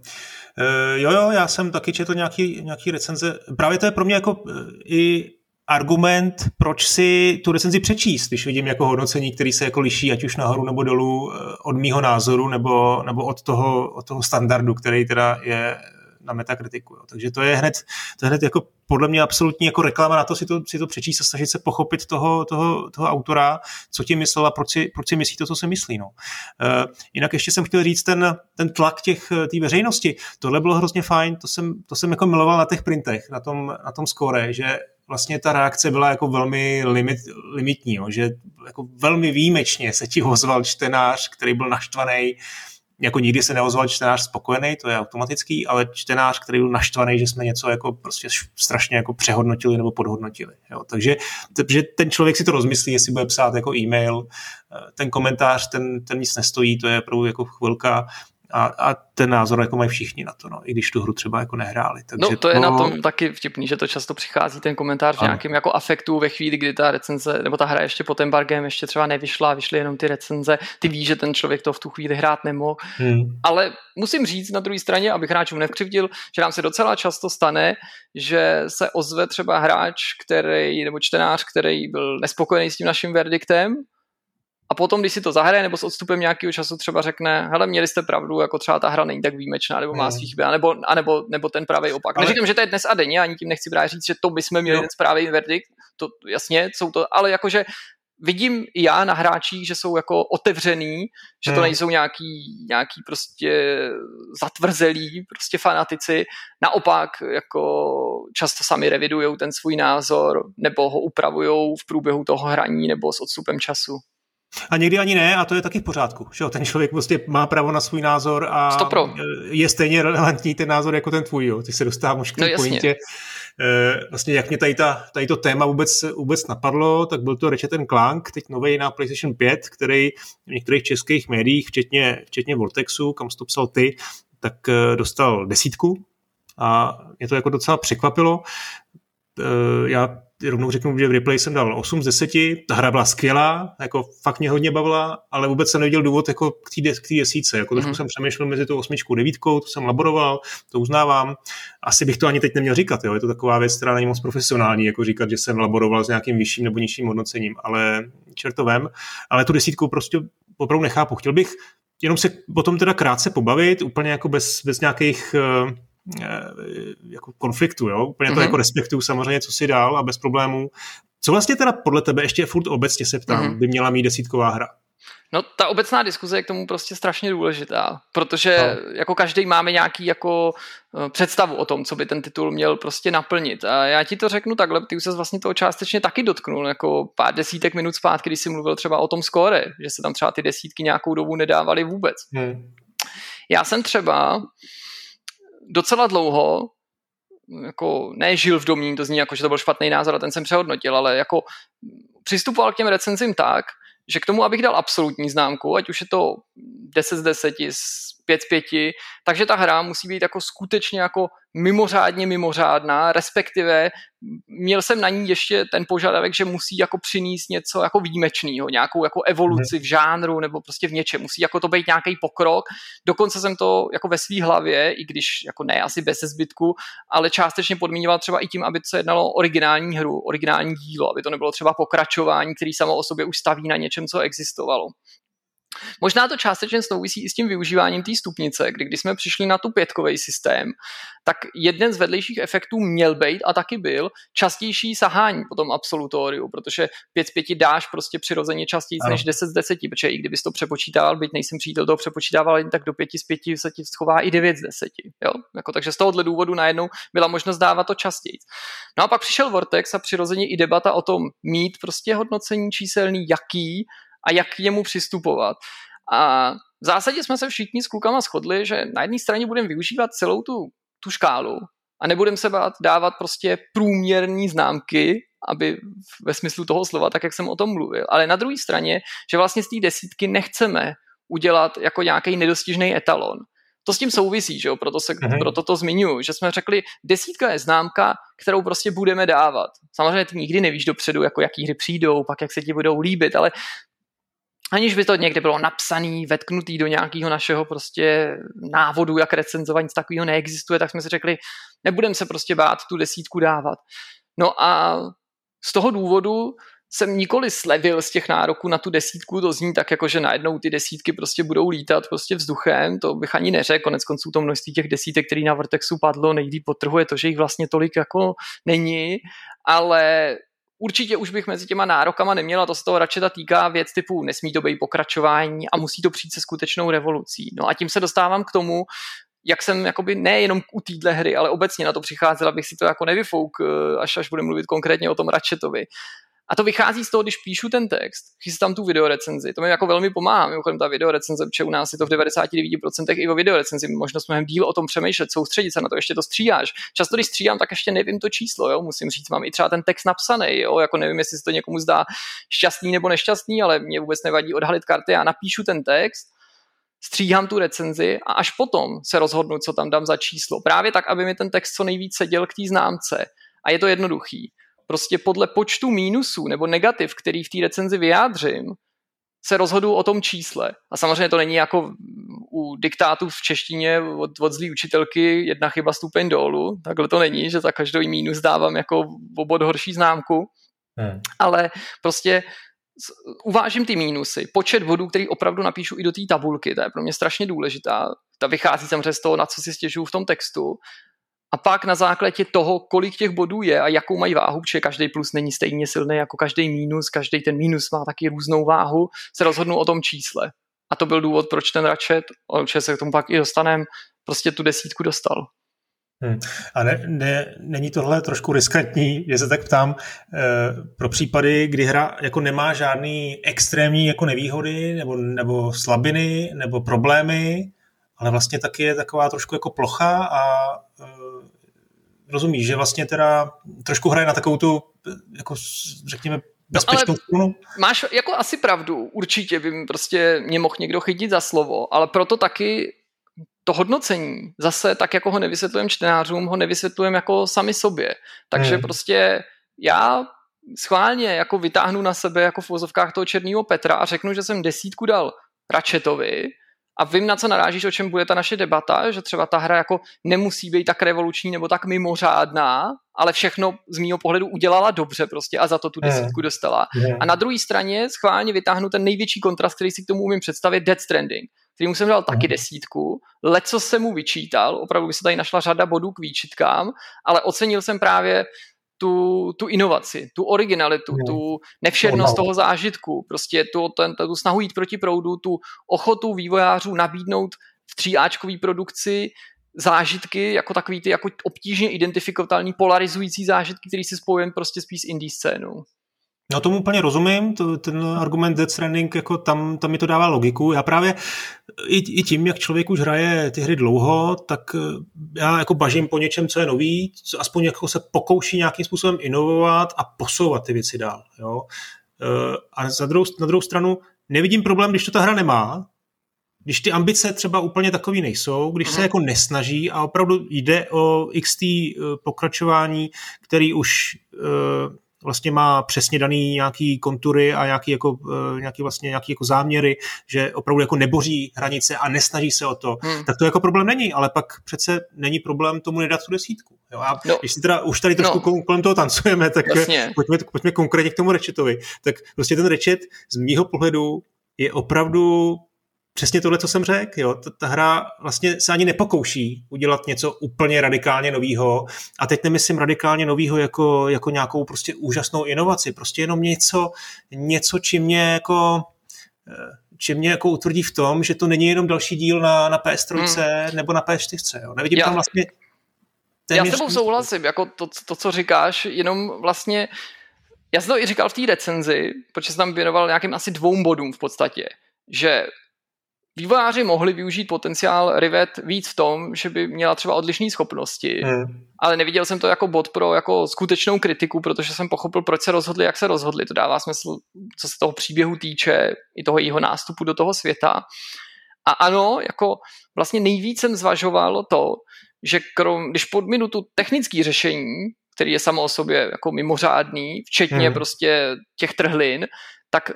Jo, jo, já jsem taky četl nějaký, nějaký recenze. Právě to je pro mě jako uh, i argument, proč si tu recenzi přečíst, když vidím jako hodnocení, který se jako liší, ať už nahoru nebo dolů od mýho názoru, nebo, nebo od, toho, od toho standardu, který teda je na metakritiku. Jo. Takže to je hned, to je hned jako podle mě absolutní jako reklama na to si to, si to přečíst a snažit se pochopit toho, toho, toho autora, co ti myslel a proč si, proč si myslí to, co se myslí. No. Uh, jinak ještě jsem chtěl říct ten, ten tlak těch té veřejnosti. Tohle bylo hrozně fajn, to jsem, to jsem jako miloval na těch printech, na tom, na tom skóre, že vlastně ta reakce byla jako velmi limit, limitní, jo, že jako velmi výjimečně se ti ozval čtenář, který byl naštvaný, jako nikdy se neozval čtenář spokojený, to je automatický, ale čtenář, který byl naštvaný, že jsme něco jako prostě strašně jako přehodnotili nebo podhodnotili. Jo. Takže, takže ten člověk si to rozmyslí, jestli bude psát jako e-mail, ten komentář, ten, ten nic nestojí, to je opravdu jako chvilka a, a ten názor jako mají všichni na to, no, i když tu hru třeba jako nehráli. Takže no to, to je na tom taky vtipný, že to často přichází ten komentář v nějakém jako afektu ve chvíli, kdy ta recenze, nebo ta hra ještě pod embargem ještě třeba nevyšla, vyšly jenom ty recenze, ty víš, že ten člověk to v tu chvíli hrát nemohl, hmm. ale musím říct na druhé straně, abych hráčům nevkřivdil, že nám se docela často stane, že se ozve třeba hráč, který, nebo čtenář, který byl nespokojený s tím naším verdiktem, a potom, když si to zahraje nebo s odstupem nějakého času třeba řekne, hele, měli jste pravdu, jako třeba ta hra není tak výjimečná, nebo má hmm. svý chyby, anebo, anebo, nebo ten pravý opak. Ale... Neříkám, že to je dnes a denně, ani tím nechci právě říct, že to bychom měli no. ten správný verdikt, to jasně, jsou to, ale jakože vidím i já na hráčích, že jsou jako otevřený, že to hmm. nejsou nějaký, nějaký prostě zatvrzelí prostě fanatici. Naopak jako často sami revidují ten svůj názor nebo ho upravují v průběhu toho hraní nebo s odstupem času. A někdy ani ne, a to je taky v pořádku. Že ten člověk prostě má právo na svůj názor a Stopro. je stejně relevantní ten názor jako ten tvůj. Jo. Ty se dostáváš k té no, pointě. Eh, vlastně jak mě tady, ta, tady to téma vůbec, vůbec napadlo, tak byl to Ratchet Clank, teď nový na PlayStation 5, který v některých českých médiích, včetně, včetně Vortexu, kam jsi to psal ty, tak eh, dostal desítku a mě to jako docela překvapilo. Eh, já rovnou řeknu, že v replay jsem dal 8 z 10, ta hra byla skvělá, jako fakt mě hodně bavila, ale vůbec jsem neviděl důvod jako k té desíce, jako trošku mm-hmm. jsem přemýšlel mezi tou osmičkou devítkou, to jsem laboroval, to uznávám. Asi bych to ani teď neměl říkat, jo? je to taková věc, která není moc profesionální, jako říkat, že jsem laboroval s nějakým vyšším nebo nižším hodnocením, ale čertovém, ale tu desítku prostě opravdu nechápu. Chtěl bych jenom se o tom teda krátce pobavit, úplně jako bez, bez nějakých uh, jako konfliktu, jo? Úplně to mm-hmm. jako respektuju samozřejmě, co si dál a bez problémů. Co vlastně teda podle tebe, ještě furt obecně se ptám, mm-hmm. by měla mít desítková hra? No ta obecná diskuze je k tomu prostě strašně důležitá, protože no. jako každý máme nějaký jako eh, představu o tom, co by ten titul měl prostě naplnit. A já ti to řeknu takhle, ty už se vlastně toho částečně taky dotknul, jako pár desítek minut zpátky, když jsi mluvil třeba o tom skóre, že se tam třeba ty desítky nějakou dobu nedávaly vůbec. Hmm. Já jsem třeba docela dlouho jako nežil v domní, to zní jako, že to byl špatný názor a ten jsem přehodnotil, ale jako přistupoval k těm recenzím tak, že k tomu, abych dal absolutní známku, ať už je to 10 z 10, 5 z 5, takže ta hra musí být jako skutečně jako mimořádně mimořádná, respektive měl jsem na ní ještě ten požadavek, že musí jako přinést něco jako výjimečného, nějakou jako evoluci v žánru nebo prostě v něčem, musí jako to být nějaký pokrok, dokonce jsem to jako ve své hlavě, i když jako ne asi bez zbytku, ale částečně podmíňoval třeba i tím, aby se jednalo o originální hru, originální dílo, aby to nebylo třeba pokračování, který samo o sobě už staví na něčem, co existovalo. Možná to částečně souvisí i s tím využíváním té stupnice, kdy když jsme přišli na tu pětkový systém, tak jeden z vedlejších efektů měl být a taky byl častější sahání po tom absolutoriu, protože 5 z 5 dáš prostě přirozeně častěji než 10 z 10, protože i kdybys to přepočítával, byť nejsem přítel toho přepočítával, jen tak do 5 z 5 se ti schová i 9 z 10. Jo? Jako, takže z tohohle důvodu najednou byla možnost dávat to častěji. No a pak přišel Vortex a přirozeně i debata o tom mít prostě hodnocení číselný, jaký, a jak k němu přistupovat. A v zásadě jsme se všichni s klukama shodli, že na jedné straně budeme využívat celou tu, tu škálu a nebudeme se bát dávat prostě průměrní známky, aby ve smyslu toho slova, tak jak jsem o tom mluvil. Ale na druhé straně, že vlastně z té desítky nechceme udělat jako nějaký nedostižný etalon. To s tím souvisí, že jo? Proto, se, mm-hmm. proto to zmiňuji, že jsme řekli, desítka je známka, kterou prostě budeme dávat. Samozřejmě ty nikdy nevíš dopředu, jako jaký hry přijdou, pak jak se ti budou líbit, ale aniž by to někde bylo napsaný, vetknutý do nějakého našeho prostě návodu, jak recenzovat, nic takového neexistuje, tak jsme si řekli, nebudeme se prostě bát tu desítku dávat. No a z toho důvodu jsem nikoli slevil z těch nároků na tu desítku, to zní tak jako, že najednou ty desítky prostě budou lítat prostě vzduchem, to bych ani neřekl, konec konců to množství těch desítek, který na Vortexu padlo, nejlíp potrhuje to, že jich vlastně tolik jako není, ale určitě už bych mezi těma nárokama neměla, to se toho radši týká věc typu nesmí to být pokračování a musí to přijít se skutečnou revolucí. No a tím se dostávám k tomu, jak jsem jakoby nejenom u téhle hry, ale obecně na to přicházel, abych si to jako nevyfouk, eh, až až budeme mluvit konkrétně o tom Ratchetovi. A to vychází z toho, když píšu ten text, chystám tu videorecenzi. To mi jako velmi pomáhá. Mimochodem ta videorecenze, protože u nás je to v 99% i o videorecenzi. Možnost mnohem díl o tom přemýšlet, soustředit se na to, ještě to stříháš. Často, když stříhám, tak ještě nevím to číslo, jo? musím říct, mám i třeba ten text napsaný, jo? jako nevím, jestli se to někomu zdá šťastný nebo nešťastný, ale mě vůbec nevadí odhalit karty. Já napíšu ten text, stříhám tu recenzi a až potom se rozhodnu, co tam dám za číslo. Právě tak, aby mi ten text co nejvíc seděl k té známce. A je to jednoduchý prostě podle počtu mínusů nebo negativ, který v té recenzi vyjádřím, se rozhodu o tom čísle. A samozřejmě to není jako u diktátů v češtině od, od zlý učitelky jedna chyba stupeň dolů. Takhle to není, že za každý mínus dávám jako obod horší známku. Hmm. Ale prostě uvážím ty mínusy, počet bodů, který opravdu napíšu i do té tabulky, to je pro mě strašně důležitá. Ta vychází samozřejmě z toho, na co si stěžuju v tom textu a pak na základě toho, kolik těch bodů je a jakou mají váhu, protože každý plus není stejně silný jako každý mínus, každý ten mínus má taky různou váhu, se rozhodnu o tom čísle. A to byl důvod, proč ten Ratchet, určitě se k tomu pak i dostaneme, prostě tu desítku dostal. Hmm. A ne, ne, není tohle trošku riskantní, že se tak ptám, e, pro případy, kdy hra jako nemá žádný extrémní jako nevýhody nebo, nebo slabiny nebo problémy, ale vlastně taky je taková trošku jako plocha a e, rozumíš, že vlastně teda trošku hraje na takovou tu, jako řekněme, bezpečnou no, Máš jako asi pravdu, určitě by prostě mě mohl někdo chytit za slovo, ale proto taky to hodnocení, zase tak jako ho nevysvětlujeme čtenářům, ho nevysvětlujeme jako sami sobě. Takže hmm. prostě já schválně jako vytáhnu na sebe jako v vozovkách toho černého Petra a řeknu, že jsem desítku dal Račetovi, a vím, na co narážíš, o čem bude ta naše debata, že třeba ta hra jako nemusí být tak revoluční nebo tak mimořádná, ale všechno z mýho pohledu udělala dobře prostě a za to tu desítku dostala. A na druhé straně schválně vytáhnu ten největší kontrast, který si k tomu umím představit, Dead Stranding, kterýmu jsem dal taky desítku, leco se mu vyčítal, opravdu by se tady našla řada bodů k výčitkám, ale ocenil jsem právě tu, tu inovaci, tu originalitu, no. tu nevšednost toho zážitku, prostě tu, ten, tu snahu jít proti proudu, tu ochotu vývojářů nabídnout v tříáčkové produkci zážitky, jako takový ty jako obtížně identifikovatelný polarizující zážitky, který si spojujeme prostě spíš s indie scénou. No tomu úplně rozumím, to, ten argument Death Stranding, jako tam, tam mi to dává logiku. Já právě i, i tím, jak člověk už hraje ty hry dlouho, tak eh, já jako bažím po něčem, co je nový, co aspoň jako se pokouší nějakým způsobem inovovat a posouvat ty věci dál. Jo? Eh, a za druhou, na druhou stranu nevidím problém, když to ta hra nemá, když ty ambice třeba úplně takový nejsou, když se mhm. jako nesnaží a opravdu jde o XT eh, pokračování, který už vlastně má přesně daný nějaký kontury a nějaký, jako, eh, nějaký, vlastně, nějaký jako záměry, že opravdu jako neboří hranice a nesnaží se o to, hmm. tak to jako problém není, ale pak přece není problém tomu nedat tu desítku. Jo? A no. když si teda už tady trošku no. kolem toho tancujeme, tak pojďme, pojďme konkrétně k tomu rečetovi. Tak prostě ten rečet z mýho pohledu je opravdu přesně tohle, co jsem řekl. Jo. Ta, ta hra vlastně se ani nepokouší udělat něco úplně radikálně novýho. A teď nemyslím radikálně novýho jako, jako nějakou prostě úžasnou inovaci. Prostě jenom něco, něco čím mě jako eh, čím mě jako utvrdí v tom, že to není jenom další díl na, na PS3 hmm. nebo na PS4. Jo. Nevidím já, tam vlastně Já s tebou souhlasím, jako to, to, co říkáš, jenom vlastně já jsem to i říkal v té recenzi, protože jsem tam věnoval nějakým asi dvou bodům v podstatě, že vývojáři mohli využít potenciál Rivet víc v tom, že by měla třeba odlišné schopnosti, hmm. ale neviděl jsem to jako bod pro jako skutečnou kritiku, protože jsem pochopil, proč se rozhodli, jak se rozhodli. To dává smysl, co se toho příběhu týče, i toho jeho nástupu do toho světa. A ano, jako vlastně nejvíc jsem zvažoval to, že krom, když podminu tu technické řešení, který je samo o sobě jako mimořádný, včetně hmm. prostě těch trhlin, tak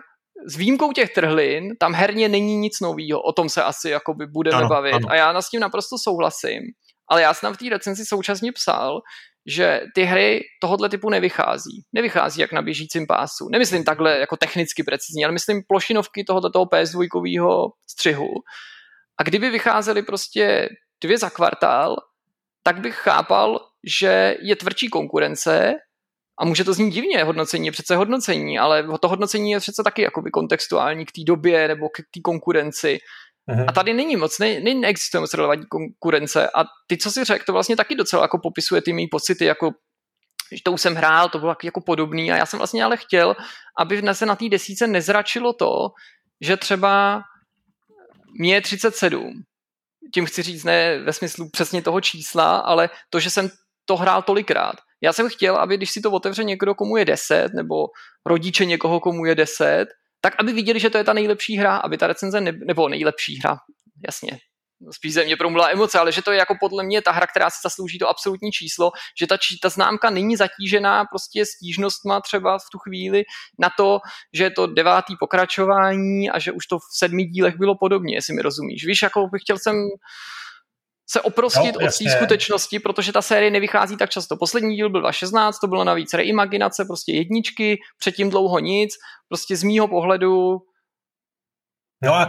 s výjimkou těch trhlin, tam herně není nic nového, o tom se asi jakoby budeme ano, bavit. Ano. A já s tím naprosto souhlasím. Ale já jsem v té recenzi současně psal, že ty hry tohoto typu nevychází. Nevychází jak na běžícím pásu. Nemyslím takhle jako technicky precizně, ale myslím plošinovky tohoto toho PS2 střihu. A kdyby vycházely prostě dvě za kvartál, tak bych chápal, že je tvrdší konkurence a může to znít divně, hodnocení je přece hodnocení, ale to hodnocení je přece taky jakoby kontextuální k té době nebo k té konkurenci. Aha. A tady není moc, ne, ne, neexistuje moc relevantní konkurence a ty, co si řekl, to vlastně taky docela jako popisuje ty mý pocity, jako že to už jsem hrál, to bylo jako podobný a já jsem vlastně ale chtěl, aby se na té desíce nezračilo to, že třeba mě je 37. Tím chci říct ne ve smyslu přesně toho čísla, ale to, že jsem to hrál tolikrát. Já jsem chtěl, aby když si to otevře někdo, komu je 10, nebo rodiče někoho, komu je 10, tak aby viděli, že to je ta nejlepší hra, aby ta recenze ne, nebo nejlepší hra, jasně, spíš ze mě promluvila emoce, ale že to je jako podle mě ta hra, která si zaslouží to absolutní číslo, že ta, ta známka není zatížená prostě stížnostma třeba v tu chvíli na to, že je to devátý pokračování a že už to v sedmi dílech bylo podobně, jestli mi rozumíš. Víš, jako bych chtěl jsem se oprostit no, od té skutečnosti, protože ta série nevychází tak často. Poslední díl byl 2016, to bylo navíc reimaginace, prostě jedničky, předtím dlouho nic, prostě z mýho pohledu no a,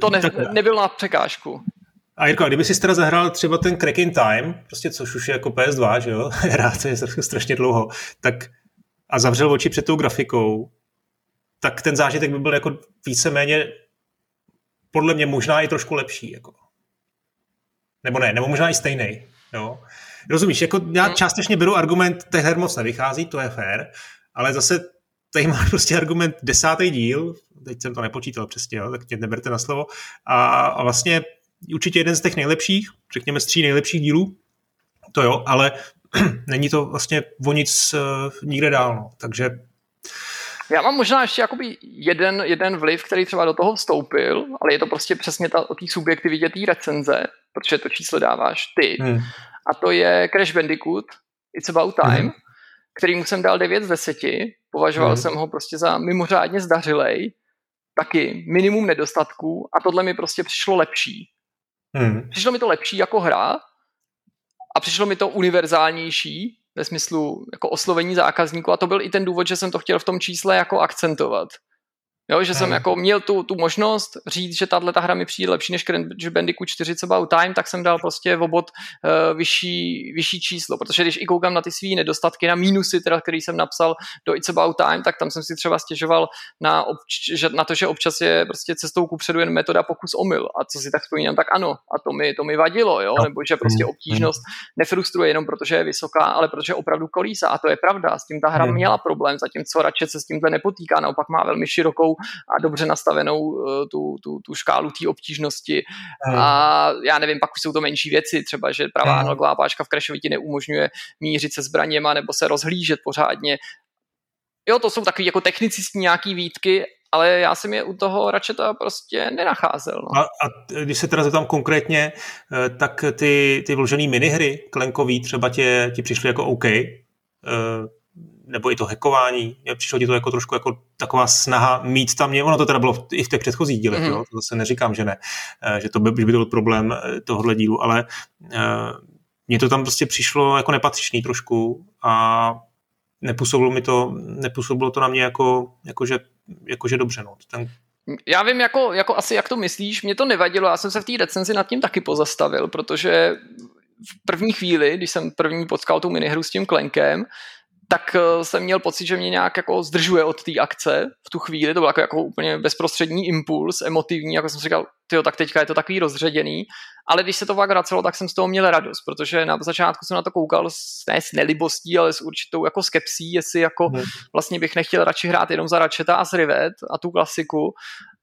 to ne, tak, nebylo na překážku. A Jirko, a kdyby si teda zahrál třeba ten Cracking Time, prostě což už je jako PS2, že jo, hrát je strašně dlouho, tak a zavřel oči před tou grafikou, tak ten zážitek by byl jako víceméně podle mě možná i trošku lepší. Jako. Nebo ne, nebo možná i stejný. Jo. Rozumíš, jako já hmm. částečně beru argument, těch her moc nevychází, to je fér, ale zase tady má prostě argument desátý díl, teď jsem to nepočítal přesně, jo, tak tě neberte na slovo, a, a vlastně určitě jeden z těch nejlepších, řekněme z tří nejlepších dílů, to jo, ale není to vlastně o nic uh, nikde dál, no. takže já mám možná ještě jakoby jeden, jeden vliv, který třeba do toho vstoupil, ale je to prostě přesně ta, o té subjektivitě té recenze, protože to číslo dáváš ty. Hmm. A to je Crash Bandicoot, It's About Time, hmm. kterýmu jsem dal 9 z 10. Považoval hmm. jsem ho prostě za mimořádně zdařilej, taky minimum nedostatků a tohle mi prostě přišlo lepší. Hmm. Přišlo mi to lepší jako hra a přišlo mi to univerzálnější ve smyslu jako oslovení zákazníků a to byl i ten důvod, že jsem to chtěl v tom čísle jako akcentovat. Jo, že jsem jako měl tu, tu možnost říct, že tahle ta hra mi přijde lepší než Crash Bandicoot 4 About Time, tak jsem dal prostě v obod uh, vyšší, vyšší číslo, protože když i koukám na ty svý nedostatky, na mínusy, teda, který jsem napsal do It's About Time, tak tam jsem si třeba stěžoval na, obč- že, na to, že občas je prostě cestou kupředu jen metoda pokus omyl. A co si tak vzpomínám, tak ano, a to mi, to mi vadilo, jo? No. nebo že prostě mm, obtížnost mm. nefrustruje jenom protože je vysoká, ale protože opravdu kolísa. A to je pravda, s tím ta hra měla problém, zatímco radši se s tímhle nepotýká, naopak má velmi širokou a dobře nastavenou eh, tu, tu, tu škálu té obtížnosti. Hmm. A já nevím, pak už jsou to menší věci, třeba, že pravá hmm. analogová páčka v Crashovi ti neumožňuje mířit se zbraněma nebo se rozhlížet pořádně. Jo, to jsou takové jako technicistní nějaký výtky, ale já jsem je u toho Ratcheta prostě nenacházel. No. A, a když se teda zeptám konkrétně, eh, tak ty, ty vložené minihry klenkový třeba tě, ti přišly jako OK? Eh, nebo i to hackování, přišlo ti to jako trošku jako taková snaha mít tam, mě, ono to teda bylo i v těch předchozích dílech, mm. jo? to zase neříkám, že ne, eh, že to by, by to byl problém eh, tohohle dílu, ale uh, mně to tam prostě přišlo jako nepatřičný trošku a nepůsobilo mi to, nepůsobilo to na mě jako, jako, že, jako že dobře, no. Ten, já vím, jako, jako asi jak to myslíš, mě to nevadilo, já jsem se v té recenzi nad tím taky pozastavil, protože v první chvíli, když jsem první potkal tu minihru s tím klenkem, tak eh, jsem měl pocit, že mě nějak jako zdržuje od té akce v tu chvíli, to byl jako, jako úplně bezprostřední impuls, emotivní, jako jsem si říkal, tyjo, tak teďka je to takový rozředěný, ale když se to pak vracelo, tak jsem z toho měl radost, protože na začátku jsem na to koukal s, ne s nelibostí, ale s určitou jako skepsí, jestli jako hmm. vlastně bych nechtěl radši hrát jenom za Ratcheta a s Rivet a tu klasiku,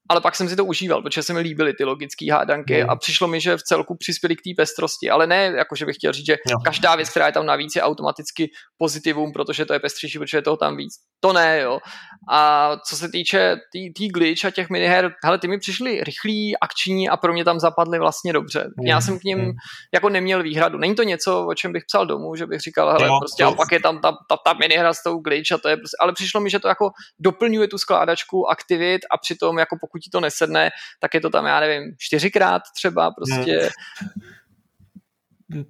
ale pak jsem si to užíval, protože se mi líbily ty logické hádanky mm. a přišlo mi, že v celku přispěli k té pestrosti, ale ne jako, že bych chtěl říct, že jo. každá věc, která je tam navíc, je automaticky pozitivum, protože to je pestřejší, protože je toho tam víc. To ne, jo. A co se týče tý, tý glitch a těch miniher, hele, ty mi přišly rychlí, akční a pro mě tam zapadly vlastně dobře. Mm. Já jsem k ním mm. jako neměl výhradu. Není to něco, o čem bych psal domů, že bych říkal, hele, jo, prostě, a pak je tam ta, ta, ta minihra s tou glitch a to je prostě, ale přišlo mi, že to jako doplňuje tu skládačku aktivit a přitom jako pokud ti to nesedne, tak je to tam, já nevím, čtyřikrát třeba prostě. Hmm.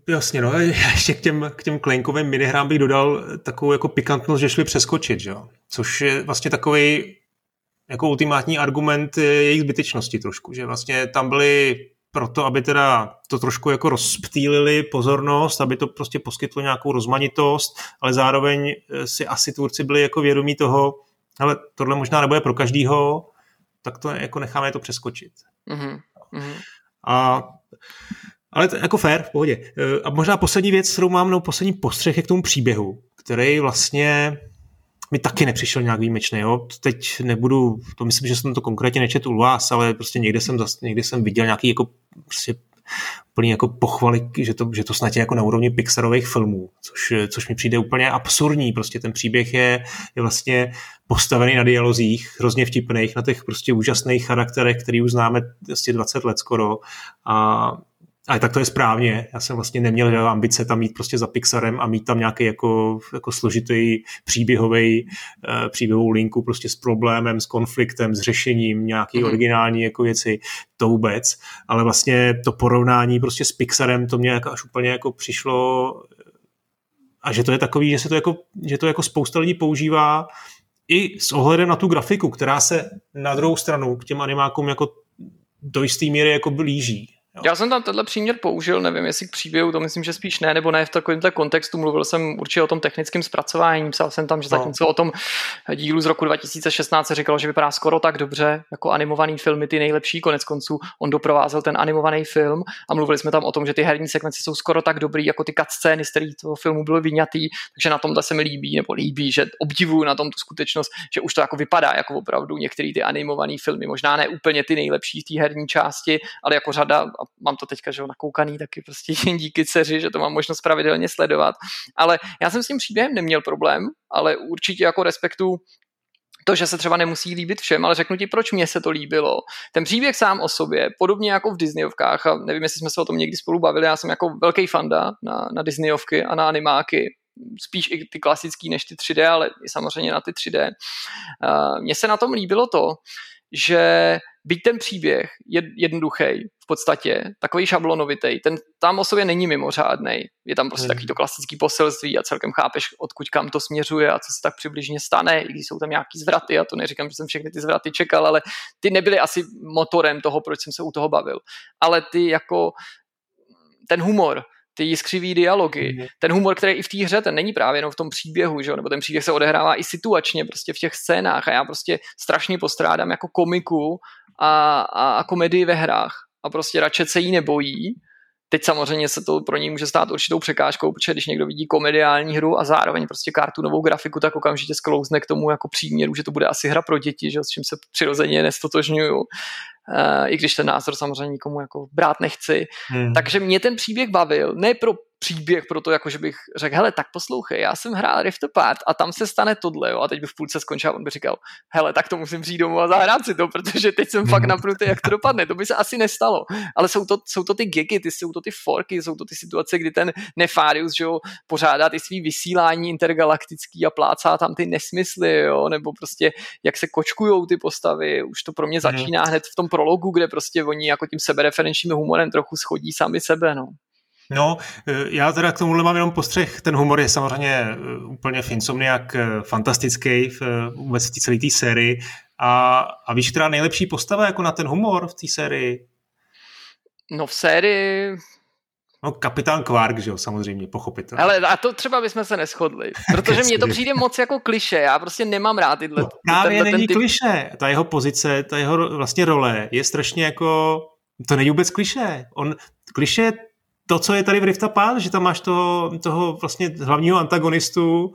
Jasně, no, ještě k těm, k těm klenkovým minihrám bych dodal takovou jako pikantnost, že šli přeskočit, že jo? což je vlastně takový jako ultimátní argument jejich zbytečnosti trošku, že vlastně tam byly proto, aby teda to trošku jako rozptýlili pozornost, aby to prostě poskytlo nějakou rozmanitost, ale zároveň si asi tvůrci byli jako vědomí toho, ale tohle možná nebude pro každýho, tak to jako necháme to přeskočit. Mm-hmm. A, ale to jako fair, v pohodě. A možná poslední věc, kterou mám, no poslední postřeh je k tomu příběhu, který vlastně mi taky nepřišel nějak výjimečný. Jo? Teď nebudu, to myslím, že jsem to konkrétně nečetl u vás, ale prostě někde jsem, někde jsem viděl nějaký jako prostě plný jako pochvaly, že to, že to snad je jako na úrovni Pixarových filmů, což, což mi přijde úplně absurdní. Prostě ten příběh je, je vlastně postavený na dialozích, hrozně vtipných, na těch prostě úžasných charakterech, který už známe vlastně 20 let skoro a ale tak to je správně. Já jsem vlastně neměl ambice tam mít prostě za Pixarem a mít tam nějaký jako, jako složitý příběhový, uh, příběhovou linku prostě s problémem, s konfliktem, s řešením nějaký mm-hmm. originální jako věci, to vůbec. Ale vlastně to porovnání prostě s Pixarem, to mě jako až úplně jako přišlo a že to je takový, že se to jako, že to jako spousta lidí používá i s ohledem na tu grafiku, která se na druhou stranu k těm animákům jako do jisté míry jako blíží. Jo. Já jsem tam tenhle příměr použil, nevím, jestli k příběhu, to myslím, že spíš ne, nebo ne v takovémhle kontextu. Mluvil jsem určitě o tom technickém zpracování, psal jsem tam, že no. zatímco o tom dílu z roku 2016 se říkalo, že vypadá skoro tak dobře jako animovaný filmy, ty nejlepší, konec konců on doprovázel ten animovaný film a mluvili jsme tam o tom, že ty herní sekvence jsou skoro tak dobrý, jako ty cutscény, z kterých toho filmu byly vyňatý, takže na tomhle se mi líbí, nebo líbí, že obdivuju na tom tu skutečnost, že už to jako vypadá jako opravdu některé ty animované filmy, možná ne úplně ty nejlepší v té herní části, ale jako řada mám to teďka že ho nakoukaný taky prostě díky dceři, že to mám možnost pravidelně sledovat. Ale já jsem s tím příběhem neměl problém, ale určitě jako respektu to, že se třeba nemusí líbit všem, ale řeknu ti, proč mě se to líbilo. Ten příběh sám o sobě, podobně jako v Disneyovkách, a nevím, jestli jsme se o tom někdy spolu bavili, já jsem jako velký fanda na, na Disneyovky a na animáky, spíš i ty klasický než ty 3D, ale i samozřejmě na ty 3D. Mně se na tom líbilo to, že byť ten příběh je jednoduchý v podstatě, takový šablonovitý, ten tam o sobě není mimořádný. Je tam prostě hmm. takový to klasický poselství a celkem chápeš, odkud kam to směřuje a co se tak přibližně stane, i když jsou tam nějaký zvraty, a to neříkám, že jsem všechny ty zvraty čekal, ale ty nebyly asi motorem toho, proč jsem se u toho bavil. Ale ty jako ten humor, ty jiskřivý dialogy, mm. ten humor, který i v té hře, ten není právě jenom v tom příběhu, že jo? nebo ten příběh se odehrává i situačně prostě v těch scénách a já prostě strašně postrádám jako komiku a, a, a komedii ve hrách a prostě radši se jí nebojí. Teď samozřejmě se to pro něj může stát určitou překážkou, protože když někdo vidí komediální hru a zároveň prostě kartunovou grafiku, tak okamžitě sklouzne k tomu jako příměru, že to bude asi hra pro děti, že, s čím se přirozeně nestotožňuju. Uh, i když ten názor samozřejmě nikomu jako brát nechci. Hmm. Takže mě ten příběh bavil, ne pro příběh pro to, jako že bych řekl, hele, tak poslouchej, já jsem hrál Rift Apart a tam se stane tohle, jo, a teď bych v půlce skončil a on by říkal, hele, tak to musím přijít domů a zahrát si to, protože teď jsem fakt napnutý, jak to dopadne, to by se asi nestalo. Ale jsou to, jsou to ty gigy, ty, jsou to ty forky, jsou to ty situace, kdy ten Nefarius, že jo, pořádá ty svý vysílání intergalaktický a plácá tam ty nesmysly, jo, nebo prostě jak se kočkujou ty postavy, už to pro mě mhm. začíná hned v tom prologu, kde prostě oni jako tím sebereferenčním humorem trochu schodí sami sebe, no. No, eh, já teda k tomuhle mám jenom postřeh. Ten humor je samozřejmě eh, úplně v Insomniac eh, fantastický v, vůbec v té celé té sérii. A, a víš, která nejlepší postava jako na ten humor v té sérii? No v sérii... No kapitán Quark, že jo, samozřejmě, pochopitelně. Ale a to třeba bychom se neschodli, protože mně to přijde moc jako kliše, já prostě nemám rád tyhle. No, právě tenhle, není ten typ... kliše, ta jeho pozice, ta jeho vlastně role je strašně jako, to není vůbec kliše. On, kliše to, co je tady v Rift Apart, že tam máš toho, toho vlastně hlavního antagonistu,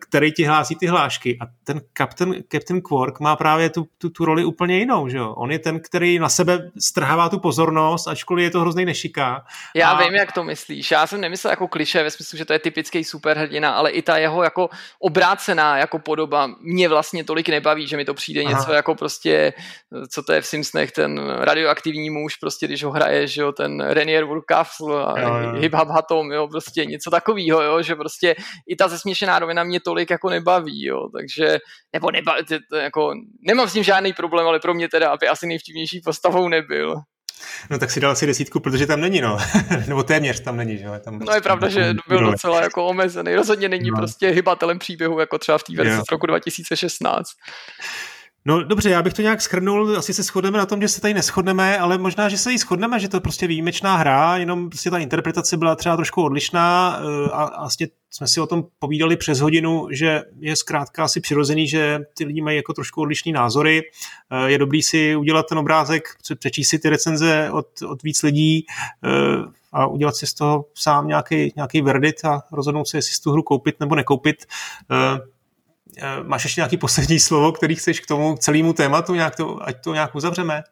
který ti hlásí ty hlášky. A ten Captain, Captain Quark má právě tu, tu, tu roli úplně jinou. Že jo? On je ten, který na sebe strhává tu pozornost, ačkoliv je to hrozný nešiká. Já a... vím, jak to myslíš. Já jsem nemyslel jako kliše ve smyslu, že to je typický superhrdina, ale i ta jeho jako obrácená jako podoba mě vlastně tolik nebaví, že mi to přijde Aha. něco jako prostě, co to je v Simpsonech, ten radioaktivní muž, prostě když ho hraje, že jo, ten Renier Woodcastle a Hip Hop Hatom, jo, prostě něco takového, jo, že prostě i ta zesměšená rovina mě tolik jako nebaví, jo, takže, nebo nebaví, to, jako, nemám s tím žádný problém, ale pro mě teda, aby asi nejvtipnější postavou nebyl. No tak si dal si desítku, protože tam není, no. Nebo téměř tam není, že tam No je pravda, že byl docela jako omezený. Rozhodně není no. prostě hybatelem příběhu, jako třeba v té verzi z roku 2016. No dobře, já bych to nějak schrnul, asi se shodneme na tom, že se tady neschodneme, ale možná, že se jí shodneme, že to je prostě výjimečná hra, jenom prostě ta interpretace byla třeba trošku odlišná eh, a vlastně jsme si o tom povídali přes hodinu, že je zkrátka asi přirozený, že ty lidi mají jako trošku odlišný názory. Eh, je dobrý si udělat ten obrázek, přečíst si ty recenze od, od víc lidí eh, a udělat si z toho sám nějaký, nějaký verdit a rozhodnout se, jestli si tu hru koupit nebo nekoupit. Eh, máš ještě nějaký poslední slovo, který chceš k tomu celému tématu, nějak to, ať to nějak uzavřeme?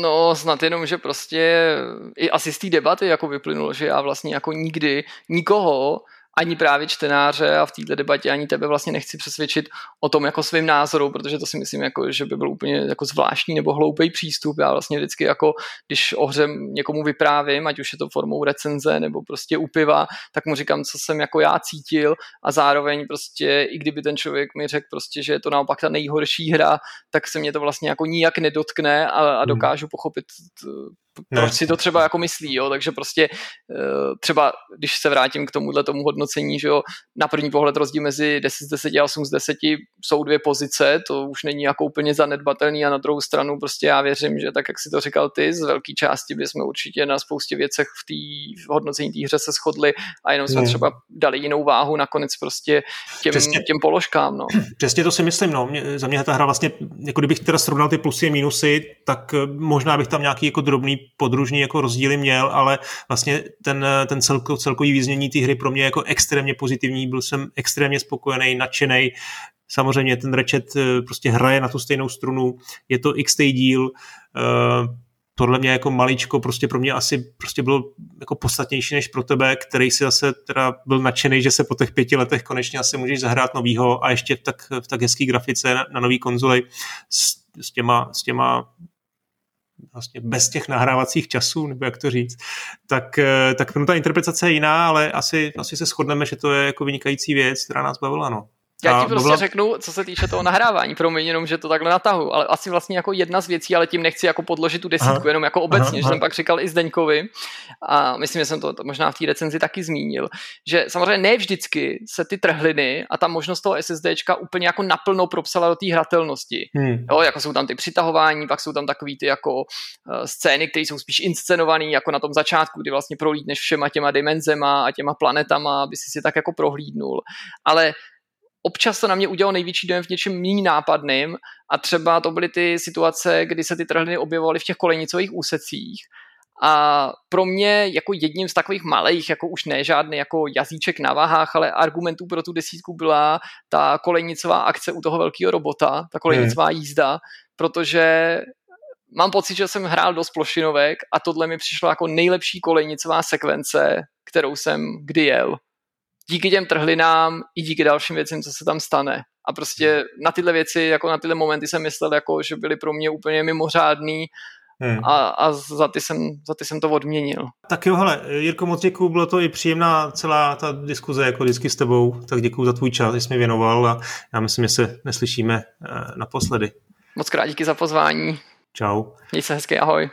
No, snad jenom, že prostě i asi z té debaty jako vyplynulo, že já vlastně jako nikdy nikoho ani právě čtenáře a v této debatě ani tebe vlastně nechci přesvědčit o tom jako svým názoru, protože to si myslím, jako, že by byl úplně jako zvláštní nebo hloupý přístup. Já vlastně vždycky jako, když o hře někomu vyprávím, ať už je to formou recenze nebo prostě u piva, tak mu říkám, co jsem jako já cítil a zároveň prostě, i kdyby ten člověk mi řekl prostě, že je to naopak ta nejhorší hra, tak se mě to vlastně jako nijak nedotkne a, a hmm. dokážu pochopit proč si to třeba jako myslí, jo, takže prostě eh, třeba, když se vrátím k tomuhle tomu hodnocení, že jo, na první pohled rozdíl mezi 10 z 10 a 8 z 10 jsou dvě pozice, to už není jako úplně zanedbatelný a na druhou stranu prostě já věřím, že tak, jak si to říkal ty, z velké části bychom určitě na spoustě věcech v té hodnocení té hře se shodli a jenom jsme hmm. třeba dali jinou váhu nakonec prostě těm, Přesně. těm položkám, no. Přesně to si myslím, no. Mě, za mě ta hra vlastně, jako kdybych teda srovnal ty plusy a minusy, tak eh, možná bych tam nějaký jako drobný podružní jako rozdíly měl, ale vlastně ten, ten celko, celkový význění té hry pro mě jako extrémně pozitivní, byl jsem extrémně spokojený, nadšený, samozřejmě ten rečet eh, prostě hraje na tu stejnou strunu, je to x díl, eh, tohle mě jako maličko prostě pro mě asi prostě bylo jako podstatnější než pro tebe, který si zase teda byl nadšený, že se po těch pěti letech konečně asi můžeš zahrát novýho a ještě v tak, v tak hezký grafice na, na nový konzoli s, s, těma, s těma vlastně bez těch nahrávacích časů, nebo jak to říct, tak, eh, tak ta interpretace je jiná, ale asi, asi se shodneme, že to je jako vynikající věc, která nás bavila. No. Já ti prostě byla... řeknu, co se týče toho nahrávání, promiň jenom, že to takhle natahu, ale asi vlastně jako jedna z věcí, ale tím nechci jako podložit tu desítku, aha, jenom jako obecně, aha, že aha. jsem pak říkal i Zdeňkovi a myslím, že jsem to možná v té recenzi taky zmínil, že samozřejmě ne vždycky se ty trhliny a ta možnost toho SSDčka úplně jako naplno propsala do té hratelnosti. Hmm. Jo, jako jsou tam ty přitahování, pak jsou tam takový ty jako uh, scény, které jsou spíš inscenované, jako na tom začátku, kdy vlastně prohlídneš všema těma dimenzema a těma planetama, aby si si tak jako prohlídnul. Ale občas to na mě udělalo největší dojem v něčem méně nápadným a třeba to byly ty situace, kdy se ty trhliny objevovaly v těch kolejnicových úsecích a pro mě jako jedním z takových malých, jako už ne žádný jako jazyček na váhách, ale argumentů pro tu desítku byla ta kolejnicová akce u toho velkého robota, ta kolejnicová hmm. jízda, protože mám pocit, že jsem hrál dost plošinovek a tohle mi přišlo jako nejlepší kolejnicová sekvence, kterou jsem kdy jel díky těm trhlinám i díky dalším věcem, co se tam stane. A prostě hmm. na tyhle věci, jako na tyhle momenty jsem myslel, jako, že byly pro mě úplně mimořádný Hmm. A, a za, ty jsem, za ty jsem to odměnil. Tak jo, hele, Jirko, moc děkuju, bylo to i příjemná celá ta diskuze, jako vždycky s tebou, tak děkuju za tvůj čas, že jsi mi věnoval a já myslím, že se neslyšíme eh, naposledy. Moc krát díky za pozvání. Čau. Měj se hezky, ahoj.